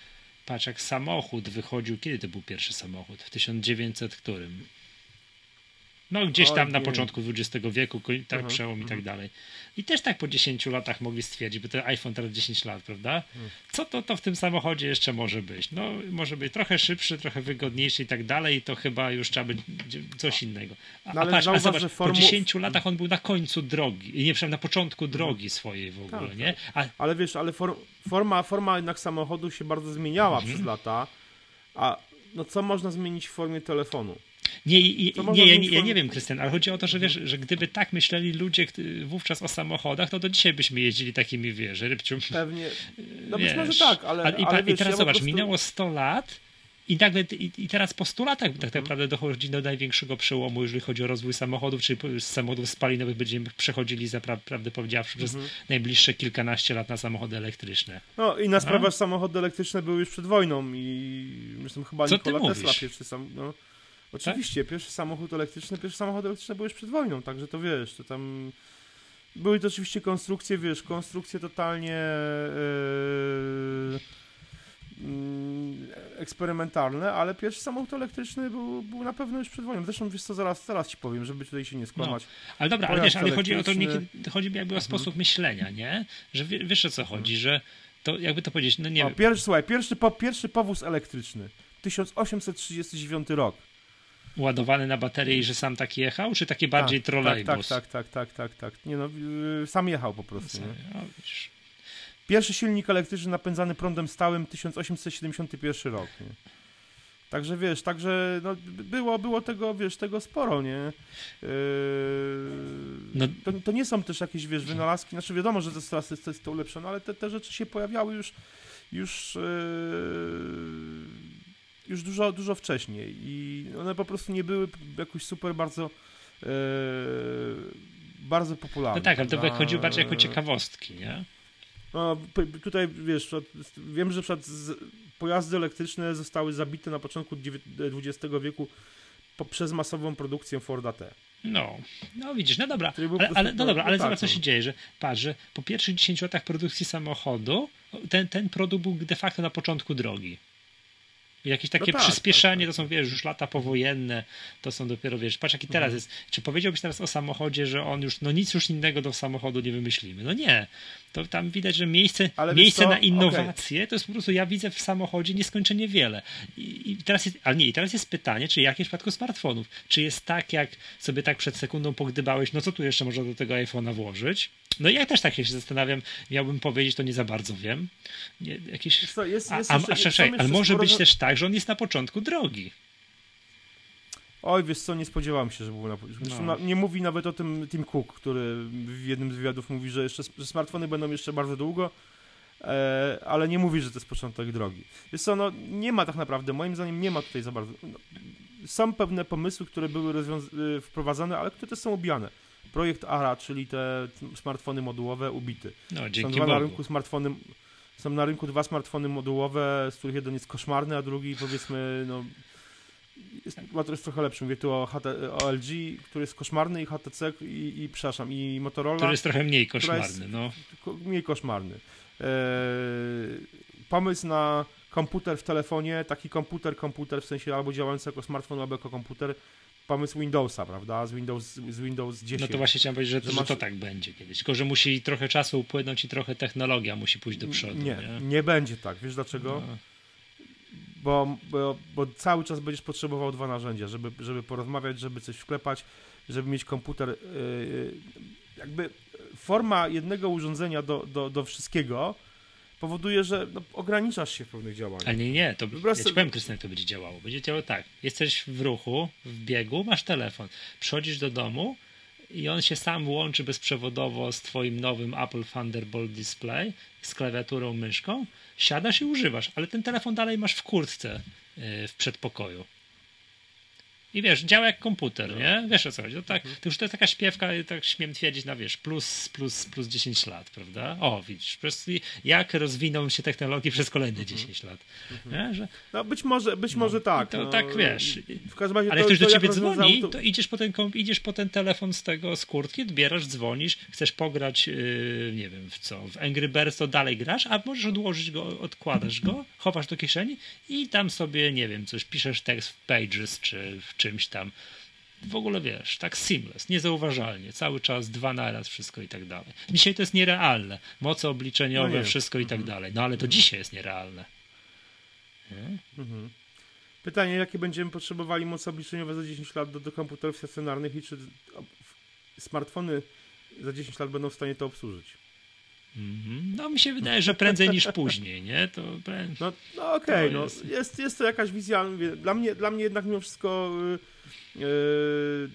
Patrz, jak samochód wychodził, kiedy to był pierwszy samochód? W 1900 którym? No gdzieś tam na początku XX wieku, tak, uh -huh, przełom i tak mhm. dalej. I też tak po 10 latach mogli stwierdzić, bo ten iPhone teraz 10 lat, prawda? Hmm. Co to, to w tym samochodzie jeszcze może być? No, może być trochę szybszy, trochę wygodniejszy i tak dalej, i to chyba już trzeba być coś innego. A, no, ale patrz, zauważ, a zobacz, formu... po 10 latach on był na końcu drogi, nie wiem, na początku mhm. drogi swojej w ogóle, tak, nie? Tak. A... Ale wiesz, ale for, forma, forma jednak samochodu się bardzo zmieniała mhm. przez lata, a no co można zmienić w formie telefonu? Nie, i, nie, ja, nie, ja nie wiem, Krystian, ale chodzi o to, że wiesz, że gdyby tak myśleli ludzie wówczas o samochodach, to do dzisiaj byśmy jeździli takimi, wiesz, rybcią. Pewnie. No być może tak, ale. ale, i, ale wiesz, i teraz ja zobacz, prostu... minęło 100 lat. I nagle i, i teraz po 100 latach tak mhm. naprawdę dochodzi do największego przełomu, jeżeli chodzi o rozwój samochodów, czyli z samochodów spalinowych będziemy przechodzili, prawdę powiedziawszy, przez mhm. najbliższe kilkanaście lat na samochody elektryczne. No inna sprawa, że samochody elektryczne były już przed wojną i zresztą chyba Co Nikola Tesla pierwszy sam. No. Oczywiście, tak? pierwszy samochód elektryczny, pierwszy samochód elektryczny był już przed wojną, także to wiesz, to tam były to oczywiście konstrukcje, wiesz, konstrukcje totalnie yy, yy, eksperymentalne, ale pierwszy samochód elektryczny był, był na pewno już przed wojną. Zresztą wiesz co, zaraz, zaraz ci powiem, żeby tutaj się nie skłamać. No, ale dobra, ale wiesz, ale chodzi o to, nie, chodzi mi jakby o mhm. sposób myślenia, nie? Że wiesz o co chodzi, mhm. że to jakby to powiedzieć, no nie o. Pierwszy, słuchaj, pierwszy, po, pierwszy powóz elektryczny, 1839 rok ładowany na baterię i że sam tak jechał, czy takie bardziej tak, trolejbus? Tak, tak, tak, tak, tak, tak. Nie no, y, sam jechał po prostu. Nie? Pierwszy silnik elektryczny napędzany prądem stałym 1871 rok. Nie? Także wiesz, także no, było, było tego, wiesz, tego sporo, nie? Yy, no. to, to, nie są też jakieś, wiesz, wynalazki, znaczy wiadomo, że to jest, to jest to ulepszone, ale te, te rzeczy się pojawiały już, już yy, już dużo, dużo wcześniej i one po prostu nie były jakoś super bardzo e, bardzo popularne. No tak, ale to wychodziło bardziej jako ciekawostki, nie? No, tutaj wiesz, wiem, że przykład pojazdy elektryczne zostały zabite na początku XX wieku poprzez masową produkcję Forda T. No, no widzisz, no dobra, ale, ale, no dobra, ale no zobacz, co tak, się no. dzieje, że patrz, że po pierwszych 10 latach produkcji samochodu ten, ten produkt był de facto na początku drogi. Jakieś takie no tak, przyspieszenie, tak, tak. to są, wiesz, już lata powojenne, to są dopiero, wiesz, patrz jaki teraz mhm. jest. Czy powiedziałbyś teraz o samochodzie, że on już, no nic już innego do samochodu nie wymyślimy? No nie. To tam widać, że miejsce, miejsce na innowacje okay. to jest po prostu, ja widzę w samochodzie nieskończenie wiele. I, I, teraz jest, ale nie, i teraz jest pytanie, czy jak w przypadku smartfonów? Czy jest tak, jak sobie tak przed sekundą pogdybałeś, no co tu jeszcze można do tego iPhone'a włożyć? No ja też tak się zastanawiam, miałbym powiedzieć, to nie za bardzo wiem. Nie, jakieś... Jest, jest, a, a, a, ale może być też tak, że on jest na początku drogi. Oj, wiesz co, nie spodziewałem się, że był na... No. Nie mówi nawet o tym Tim Cook, który w jednym z wywiadów mówi, że, jeszcze, że smartfony będą jeszcze bardzo długo, e, ale nie mówi, że to jest początek drogi. Wiesz co, no nie ma tak naprawdę, moim zdaniem nie ma tutaj za bardzo... No, są pewne pomysły, które były y, wprowadzane, ale które też są obijane. Projekt ARA, czyli te smartfony modułowe, ubity. No, dzięki są dwa na rynku smartfony... Są na rynku dwa smartfony modułowe, z których jeden jest koszmarny, a drugi powiedzmy, no jest, jest trochę lepszy. Mówię tu o, HT, o LG, który jest koszmarny i HTC i, i przepraszam, i Motorola. Który jest trochę mniej koszmarny, no. Mniej koszmarny. E, pomysł na komputer w telefonie, taki komputer, komputer w sensie albo działający jako smartfon, albo jako komputer, pomysł Windowsa, prawda, z Windows, z Windows 10. No to właśnie chciałem powiedzieć, że, że, że to tak będzie kiedyś, tylko że musi trochę czasu upłynąć i trochę technologia musi pójść do przodu. Nie, nie, nie będzie tak, wiesz dlaczego? No bo, bo, bo cały czas będziesz potrzebował dwa narzędzia, żeby, żeby porozmawiać, żeby coś wklepać, żeby mieć komputer. Yy, jakby forma jednego urządzenia do, do, do wszystkiego powoduje, że no, ograniczasz się w pewnych działaniach. Ale nie, nie, to ja ci powiem, to będzie działało. Będzie działało tak, jesteś w ruchu, w biegu, masz telefon, przychodzisz do domu, i on się sam łączy bezprzewodowo z twoim nowym Apple Thunderbolt Display z klawiaturą, myszką, siadasz i używasz, ale ten telefon dalej masz w kurtce y, w przedpokoju. I wiesz, działa jak komputer, no. nie? Wiesz o co chodzi. To, tak, mhm. to już to jest taka śpiewka, tak śmiem twierdzić, na wiesz, plus, plus, plus 10 lat, prawda? O, widzisz, po prostu jak rozwiną się technologie przez kolejne mhm. 10 lat. Mhm. Że, no być może, być no, może tak. To no, tak, wiesz. W każdym razie ale to, ktoś do ciebie dzwoni, to... to... idziesz po, ten, idziesz po ten telefon z tego, z kurtki, odbierasz, dzwonisz, chcesz pograć, yy, nie wiem w co, w Angry Birds, to dalej grasz, a możesz odłożyć go, odkładasz go, chowasz do kieszeni i tam sobie, nie wiem, coś, piszesz tekst w Pages czy w czymś tam w ogóle wiesz, tak seamless, niezauważalnie, cały czas dwa naraz wszystko i tak dalej. Dzisiaj to jest nierealne, moce obliczeniowe, no wszystko i tak mhm. dalej, no ale to dzisiaj jest nierealne. Nie? Mhm. Pytanie, jakie będziemy potrzebowali moce obliczeniowe za 10 lat do, do komputerów stacjonarnych i czy smartfony za 10 lat będą w stanie to obsłużyć? Mhm. No mi się wydaje, że prędzej niż później, nie? To prędzej. No, no okej, okay, no, jest... jest, jest to jakaś wizja, dla mnie, dla mnie jednak mimo wszystko yy,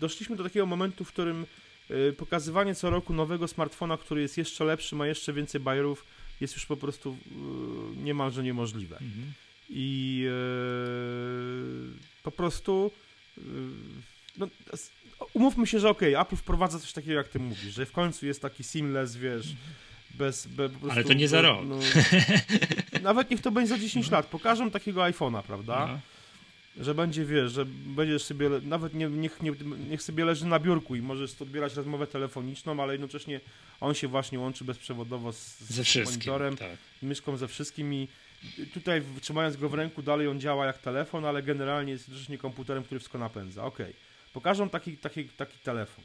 doszliśmy do takiego momentu, w którym yy, pokazywanie co roku nowego smartfona, który jest jeszcze lepszy, ma jeszcze więcej bajerów, jest już po prostu yy, niemalże niemożliwe. Mhm. I yy, po prostu yy, no, umówmy się, że okej, okay, Apple wprowadza coś takiego, jak ty mówisz, że w końcu jest taki seamless, wiesz, bez, bez prostu, Ale to nie za rok. No, nawet niech to będzie za 10 lat. Pokażą takiego iPhone'a, prawda? No. Że będzie, wiesz, że będziesz sobie, nawet nie, niech, nie, niech sobie leży na biurku i możesz odbierać rozmowę telefoniczną, ale jednocześnie on się właśnie łączy bezprzewodowo z, z monitorem, tak. myszką ze wszystkim i tutaj trzymając go w ręku dalej on działa jak telefon, ale generalnie jest jednocześnie komputerem, który wszystko napędza. Okej. Okay. Pokażą taki, taki, taki telefon.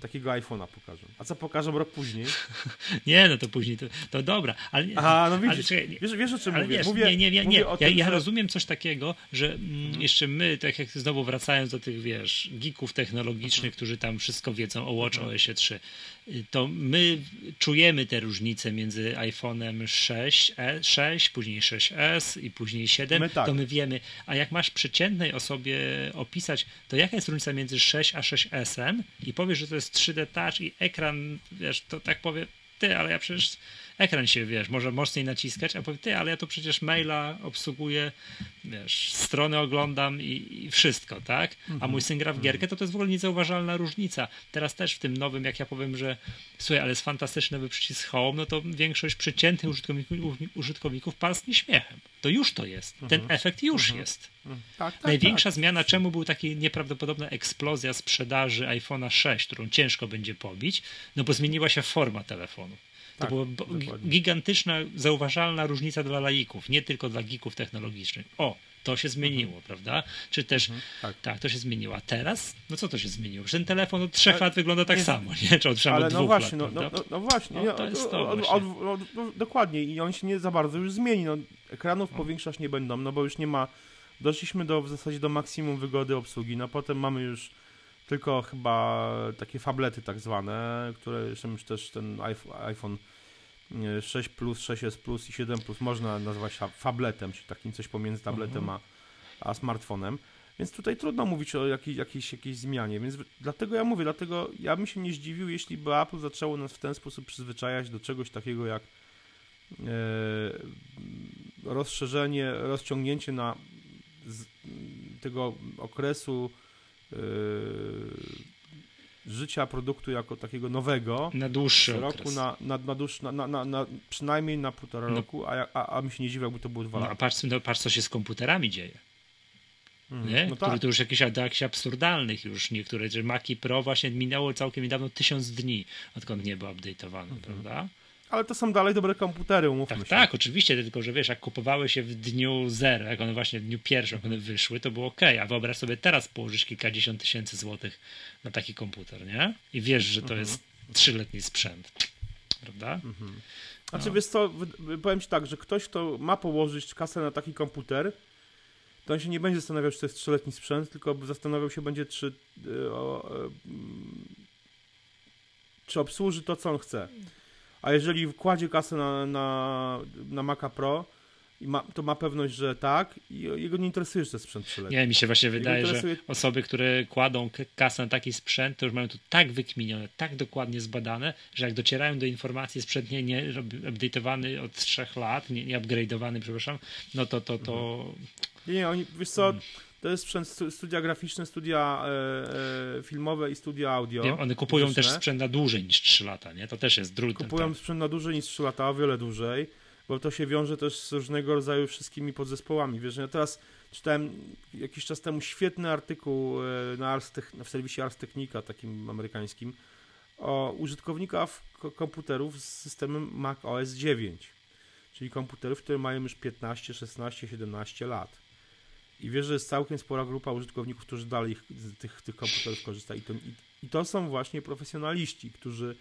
Takiego iPhone'a pokażą. A co pokażą rok później? nie, no to później to, to dobra. Ale, Aha, no widzisz, ale, wiesz, wiesz o czym mówię? Wiesz, mówię? Nie, nie, nie. nie. Ja, tym, ja że... rozumiem coś takiego, że mm, mhm. jeszcze my, tak jak znowu wracając do tych, wiesz, geeków technologicznych, mhm. którzy tam wszystko wiedzą o Watch mhm. OS 3, to my czujemy te różnice między iPhone'em 6, 6, e, później 6S i później 7, my tak. to my wiemy. A jak masz przeciętnej osobie opisać, to jaka jest różnica między 6 a 6S-em i powiesz, że to jest 3D Touch i ekran, wiesz, to tak powie, ty, ale ja przecież ekran się, wiesz, może mocniej naciskać, a powie, ty, ale ja tu przecież maila obsługuję, wiesz, strony oglądam i, i wszystko, tak? A mój mhm. syn gra w gierkę, to to jest w ogóle niezauważalna różnica. Teraz też w tym nowym, jak ja powiem, że słuchaj, ale jest fantastyczny nowy przycisk Home, no to większość przeciętnych użytkowników, użytkowników palsnie śmiechem. To już to jest. Ten mhm. efekt już mhm. jest. Tak, tak, Największa tak. zmiana, czemu był taki nieprawdopodobna eksplozja sprzedaży iPhone'a 6, którą ciężko będzie pobić, no bo zmieniła się forma telefonu. To tak, była dokładnie. gigantyczna, zauważalna różnica dla laików, nie tylko dla geeków technologicznych. O, to się zmieniło, mhm. prawda? Czy też, mhm, tak. tak. to się zmieniło. A teraz, no co to się zmieniło? Ten telefon od trzech lat wygląda tak samo, nie? Czy od trzech Ale no właśnie, lat, no, no, no, no, właśnie, no, to jest to od, od, od, no, dokładnie i on się nie za bardzo już zmieni. No, ekranów no. powiększać nie będą, no bo już nie ma, doszliśmy do, w zasadzie do maksimum wygody obsługi, no potem mamy już tylko chyba takie fablety tak zwane, które jeszcze już też ten iPhone 6 Plus, 6S Plus i 7 Plus można nazwać fabletem, czyli takim coś pomiędzy tabletem mhm. a, a smartfonem. Więc tutaj trudno mówić o jakiej, jakiejś, jakiejś zmianie, więc dlatego ja mówię, dlatego ja bym się nie zdziwił, jeśli by Apple zaczęło nas w ten sposób przyzwyczajać do czegoś takiego jak e, rozszerzenie, rozciągnięcie na z, tego okresu życia produktu jako takiego nowego na dłuższy roku, okres. Na, na, na, dłuższy, na, na, na, przynajmniej na półtora no. roku, a, a, a mi się nie dziwi, jakby to było dwa no, lata. A patrz, no, patrz, co się z komputerami dzieje. Mm, nie? No tak. to już jakieś, jakichś absurdalnych już niektóre, że Maki Pro właśnie minęło całkiem niedawno tysiąc dni, odkąd nie był update'owany, mm -hmm. prawda? Ale to są dalej dobre komputery, umówmy tak, się. Tak, oczywiście, tylko że wiesz, jak kupowały się w dniu zero, jak one właśnie w dniu pierwszym, jak one wyszły, to było ok, a wyobraź sobie teraz położyć kilkadziesiąt tysięcy złotych na taki komputer, nie? I wiesz, że to mhm. jest trzyletni sprzęt, prawda? Mhm. Znaczy, no. wiesz co, powiem ci tak, że ktoś, kto ma położyć kasę na taki komputer, to on się nie będzie zastanawiał, czy to jest trzyletni sprzęt, tylko zastanawiał się będzie, czy, yy, czy obsłuży to, co on chce a jeżeli wkładzie kasę na, na, na Maca Pro, ma, to ma pewność, że tak i jego nie interesuje, że to sprzęt przyległy. Nie, mi się właśnie wydaje, interesuje... że osoby, które kładą kasę na taki sprzęt, to już mają to tak wykminione, tak dokładnie zbadane, że jak docierają do informacji sprzęt nie, nie update'owany od trzech lat, nie, nie upgrade'owany, przepraszam, no to to, to... Mhm. Nie, nie, oni, wiesz co, to jest sprzęt studia graficzne, studia e, e, filmowe i studia audio. Wiem, one kupują fizyczne. też sprzęt na dłużej niż 3 lata, nie? To też jest drugi. Kupują ten, sprzęt na dłużej niż 3 lata, o wiele dłużej, bo to się wiąże też z różnego rodzaju wszystkimi podzespołami. Wiesz, ja teraz czytałem jakiś czas temu świetny artykuł e, na Ars w serwisie Ars Technica, takim amerykańskim, o użytkownikach komputerów z systemem Mac OS 9, czyli komputerów, które mają już 15, 16, 17 lat. I wiesz, że jest całkiem spora grupa użytkowników, którzy dalej z tych, tych komputerów korzystają. I to, i, I to są właśnie profesjonaliści, którzy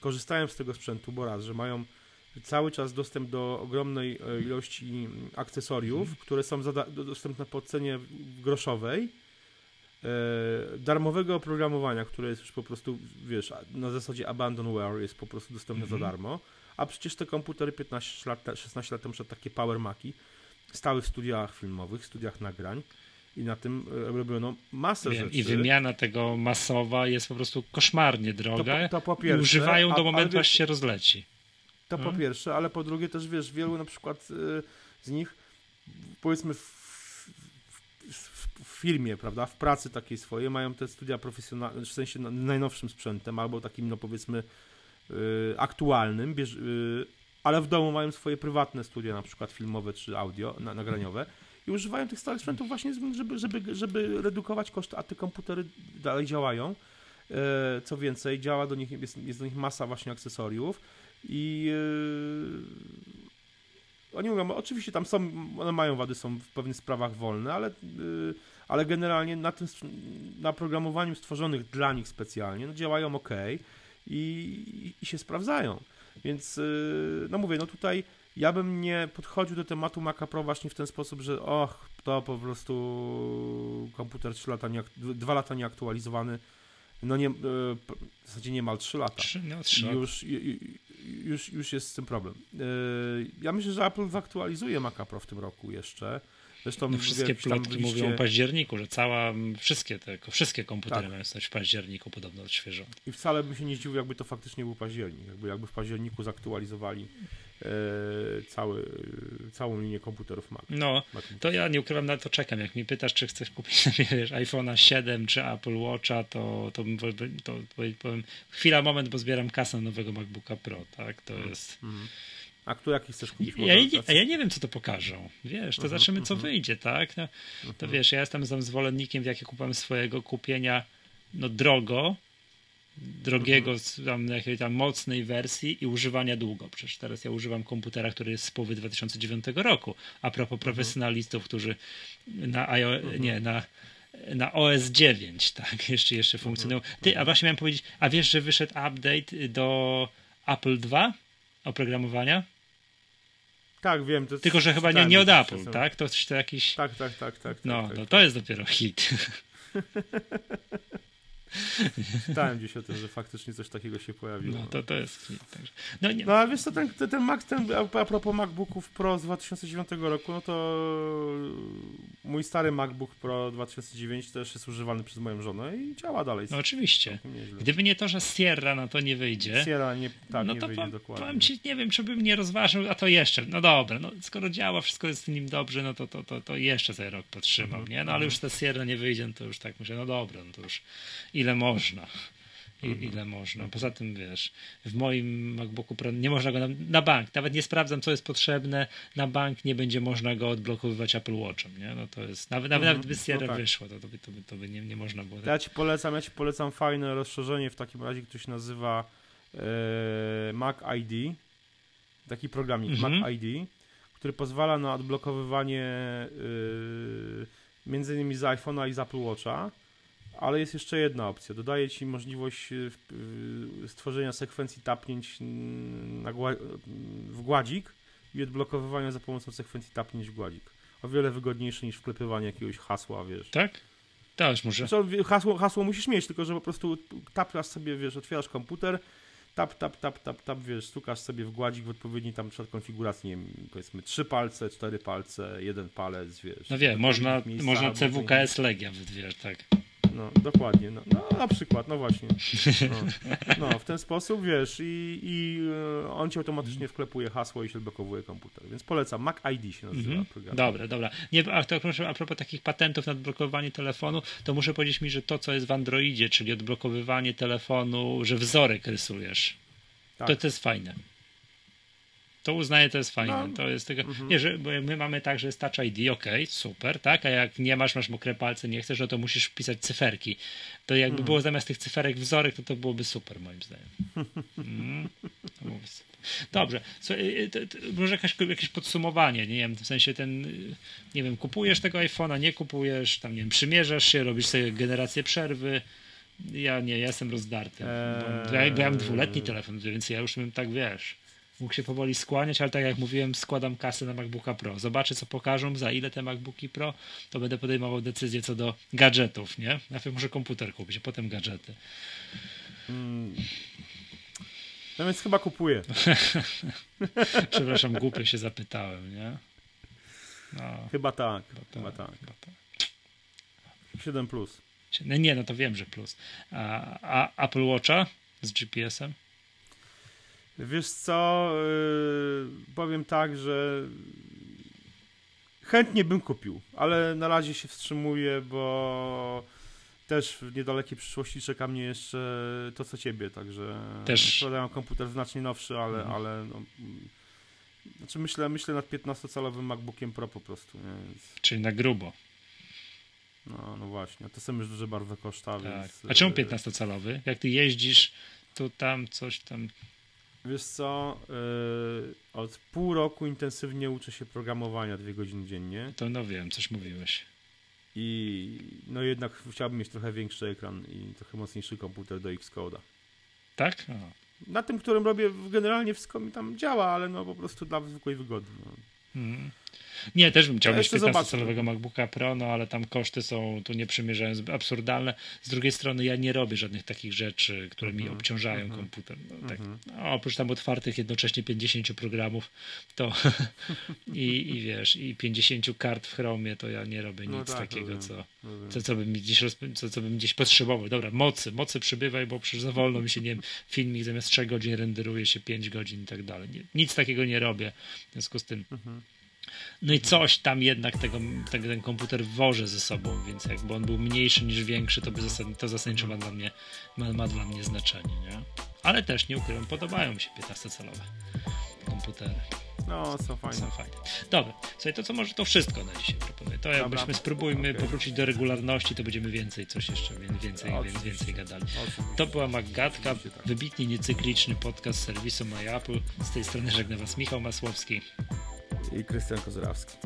korzystają z tego sprzętu, bo raz, że mają cały czas dostęp do ogromnej e, ilości akcesoriów, mhm. które są dostępne po cenie groszowej, e, darmowego oprogramowania, które jest już po prostu, wiesz, na zasadzie abandonware jest po prostu dostępne za mhm. darmo, a przecież te komputery 15 lat, 16 lat temu, takie Power Maci, stały w studiach filmowych, studiach nagrań i na tym e, robiono masę Wiem, rzeczy. I wymiana tego masowa jest po prostu koszmarnie droga to, to po pierwsze, używają do a, momentu, aż się rozleci. To hmm? po pierwsze, ale po drugie też, wiesz, wielu na przykład y, z nich, powiedzmy w, w, w, firmie, prawda, w pracy takiej swojej, mają te studia profesjonalne, w sensie no, najnowszym sprzętem, albo takim, no powiedzmy, y, aktualnym, bierz, y, ale w domu mają swoje prywatne studia, na przykład filmowe czy audio, na, nagraniowe i używają tych starych sprzętów właśnie, żeby, żeby, żeby redukować koszty, a te komputery dalej działają. E, co więcej, działa do nich, jest, jest do nich masa właśnie akcesoriów i yy, oni mówią, oczywiście tam są, one mają wady, są w pewnych sprawach wolne, ale, yy, ale generalnie na tym, na programowaniu stworzonych dla nich specjalnie, no działają ok i, i się sprawdzają. Więc, yy, no mówię, no tutaj ja bym nie podchodził do tematu Maca Pro właśnie w ten sposób, że och, to po prostu komputer 3 lata nie, 2 lata nieaktualizowany, no nie, w zasadzie niemal 3 lata. 3, no, 3 już, już, już jest z tym problem. E, ja myślę, że Apple zaktualizuje Maca Pro w tym roku jeszcze. Zresztą no wszystkie plotki mówią o październiku, że cała, wszystkie te, wszystkie komputery tak. mają stać w październiku podobno odświeżone. I wcale bym się nie zdziwił, jakby to faktycznie był październik. Jakby, jakby w październiku zaktualizowali E, cały, całą linię komputerów Mac. No, to ja nie ukrywam, na to czekam. Jak mi pytasz, czy chcesz kupić wiesz, iPhone'a 7 czy Apple Watcha, to, to, to, powiem chwila, moment, bo zbieram kasę nowego MacBooka Pro, tak? To mm. jest... Mm. A kto jaki chcesz kupić? Ja, ja, ja, nie wiem, co to pokażą. Wiesz, to uh -huh, zobaczymy, co uh -huh. wyjdzie, tak? No, to uh -huh. wiesz, ja jestem zwolennikiem, w jakie kupam swojego kupienia no drogo, drogiego, mhm. tam, jakiejś tam mocnej wersji i używania długo. Przecież teraz ja używam komputera, który jest z połowy 2009 roku. A propos mhm. profesjonalistów, którzy na, IO, mhm. nie, na, na OS 9, tak, jeszcze, jeszcze funkcjonują. Ty, a właśnie miałem powiedzieć, a wiesz, że wyszedł update do Apple 2 oprogramowania? Tak, wiem. Tylko, że chyba nie, nie od Apple, tak? To, to jakiś... Tak, tak, tak, tak. No, tak, no tak, to jest dopiero hit. Czytałem gdzieś o tym, że faktycznie coś takiego się pojawiło. No to, to jest... No, nie... no a wiesz co, ten, ten Mac, ten, a propos MacBooków Pro z 2009 roku, no to mój stary MacBook Pro 2009 też jest używany przez moją żonę i działa dalej. No oczywiście. Gdyby nie to, że Sierra na to nie wyjdzie, Sierra nie, tak, no nie to wyjdzie po, dokładnie. Powiem ci, nie wiem, czy bym nie rozważył, a to jeszcze, no dobra, no skoro działa, wszystko jest z nim dobrze, no to, to, to, to jeszcze za rok potrzymał, -hmm. nie? No ale już ta Sierra nie wyjdzie, no to już tak myślę, no dobra, no to już ile można. I, mhm. ile można. Poza tym, wiesz, w moim MacBooku Pro nie można go na, na, bank, nawet nie sprawdzam, co jest potrzebne, na bank nie będzie można go odblokowywać Apple Watchem, nie? No to jest, nawet, nawet, mhm. nawet by Sierra no tak. wyszło, to, to, by, to, by, to by nie, nie można było. Ja ci polecam, ja ci polecam fajne rozszerzenie w takim razie, które się nazywa e, Mac ID, taki programik mhm. Mac ID, który pozwala na odblokowywanie e, między innymi z iPhone'a i z Apple Watcha ale jest jeszcze jedna opcja. Dodaje Ci możliwość y, y, stworzenia sekwencji tapnięć na w gładzik i odblokowywania za pomocą sekwencji tapnięć w gładzik. O wiele wygodniejsze niż wklepywanie jakiegoś hasła, wiesz. Tak? Tak, może. hasło, hasło musisz mieć, tylko że po prostu tapiasz sobie, wiesz, otwierasz komputer, tap, tap, tap, tap, tap, wiesz, stukasz sobie w gładzik w odpowiedniej tam przykład konfiguracji, nie wiem, powiedzmy trzy palce, cztery palce, jeden palec, wiesz. No wie, można, można CWKS Legia, wiesz, tak no, dokładnie. No, no, na przykład, no właśnie. No, no, w ten sposób, wiesz, i, i e, on ci automatycznie wklepuje hasło i się odblokowuje komputer. Więc polecam. Mac ID się nazywa mhm. program. Dobra, dobra. Nie, a, to, proszę, a propos takich patentów na odblokowanie telefonu, to muszę powiedzieć mi, że to, co jest w Androidzie, czyli odblokowywanie telefonu, że wzorek rysujesz, tak. to, to jest fajne. To uznaję, to jest fajne. No. To jest tego, mhm. nie, że my mamy tak, że jest Touch ID, ok, super, tak, a jak nie masz, masz mokre palce, nie chcesz, no to musisz wpisać cyferki. To jakby mhm. było zamiast tych cyferek wzorek, to to byłoby super, moim zdaniem. Mm. Dobrze, so, y, to, to, może jakaś, jakieś podsumowanie, nie wiem, w sensie ten, y, nie wiem, kupujesz tego iPhone'a, nie kupujesz, tam, nie wiem, przymierzasz się, robisz sobie generację przerwy, ja nie, ja jestem rozdarty. Eee... Bo ja, bo ja mam dwuletni telefon, więc ja już bym tak, wiesz, mógł się powoli skłaniać, ale tak jak mówiłem, składam kasę na MacBooka Pro. Zobaczę, co pokażą, za ile te MacBooki Pro, to będę podejmował decyzję co do gadżetów, nie? Najpierw muszę komputer kupić, a potem gadżety. Hmm. No więc chyba kupuję. Przepraszam, głupio się zapytałem, nie? No. Chyba tak, chyba, tak. Chyba tak. 7 plus. No nie, no to wiem, że plus. A, a Apple Watcha z GPS-em? Wiesz co, yy, powiem tak, że chętnie bym kupił, ale na razie się wstrzymuję, bo też w niedalekiej przyszłości czeka mnie jeszcze to, co ciebie, także też sprzedają komputer znacznie nowszy, ale, mhm. ale no, znaczy myślę, myślę nad 15-calowym MacBookiem Pro po prostu. Nie? Więc... Czyli na grubo. No, no właśnie, to są już duże barwy koszta, tak. więc... A czemu 15-calowy? Jak ty jeździsz, to tam coś tam... Wiesz co, yy, od pół roku intensywnie uczę się programowania dwie godziny dziennie. To no wiem, coś mówiłeś. I no jednak chciałbym mieć trochę większy ekran i trochę mocniejszy komputer do Xcode'a. Tak? Aha. Na tym, którym robię, generalnie wszystko mi tam działa, ale no po prostu dla zwykłej wygody. No. Hmm. Nie, też bym chciał mieć 15-calowego MacBooka Pro, no ale tam koszty są, tu nie przymierzając, absurdalne. Z drugiej strony ja nie robię żadnych takich rzeczy, które mi mhm. obciążają mhm. komputer. No, tak. no, oprócz tam otwartych jednocześnie 50 programów, to i, i wiesz, i 50 kart w Chromie, to ja nie robię no nic tak, takiego, co, co, co, bym gdzieś co, co bym gdzieś potrzebował. Dobra, mocy, mocy przybywaj, bo przecież za wolno mi się, nie wiem, filmik zamiast 3 godzin renderuje się 5 godzin i tak dalej. Nic takiego nie robię. W związku z tym mhm. No i coś tam jednak tego, tego, ten komputer woże ze sobą, więc jakby on był mniejszy niż większy, to by zasad, to zasadniczo ma dla mnie, ma, ma dla mnie znaczenie, nie? Ale też nie ukrywam, podobają mi się 15-calowe komputery. No, są fajne. Są fajne. Dobra, słuchaj, to co może to wszystko na dzisiaj proponuję. To jakbyśmy spróbujmy okay. powrócić do regularności, to będziemy więcej coś jeszcze, więcej, więcej, więcej gadali. To była Maggatka, tak. wybitnie niecykliczny podcast serwisu MyApple. Z tej strony żegna Was Michał Masłowski i Krystian Kozerawski.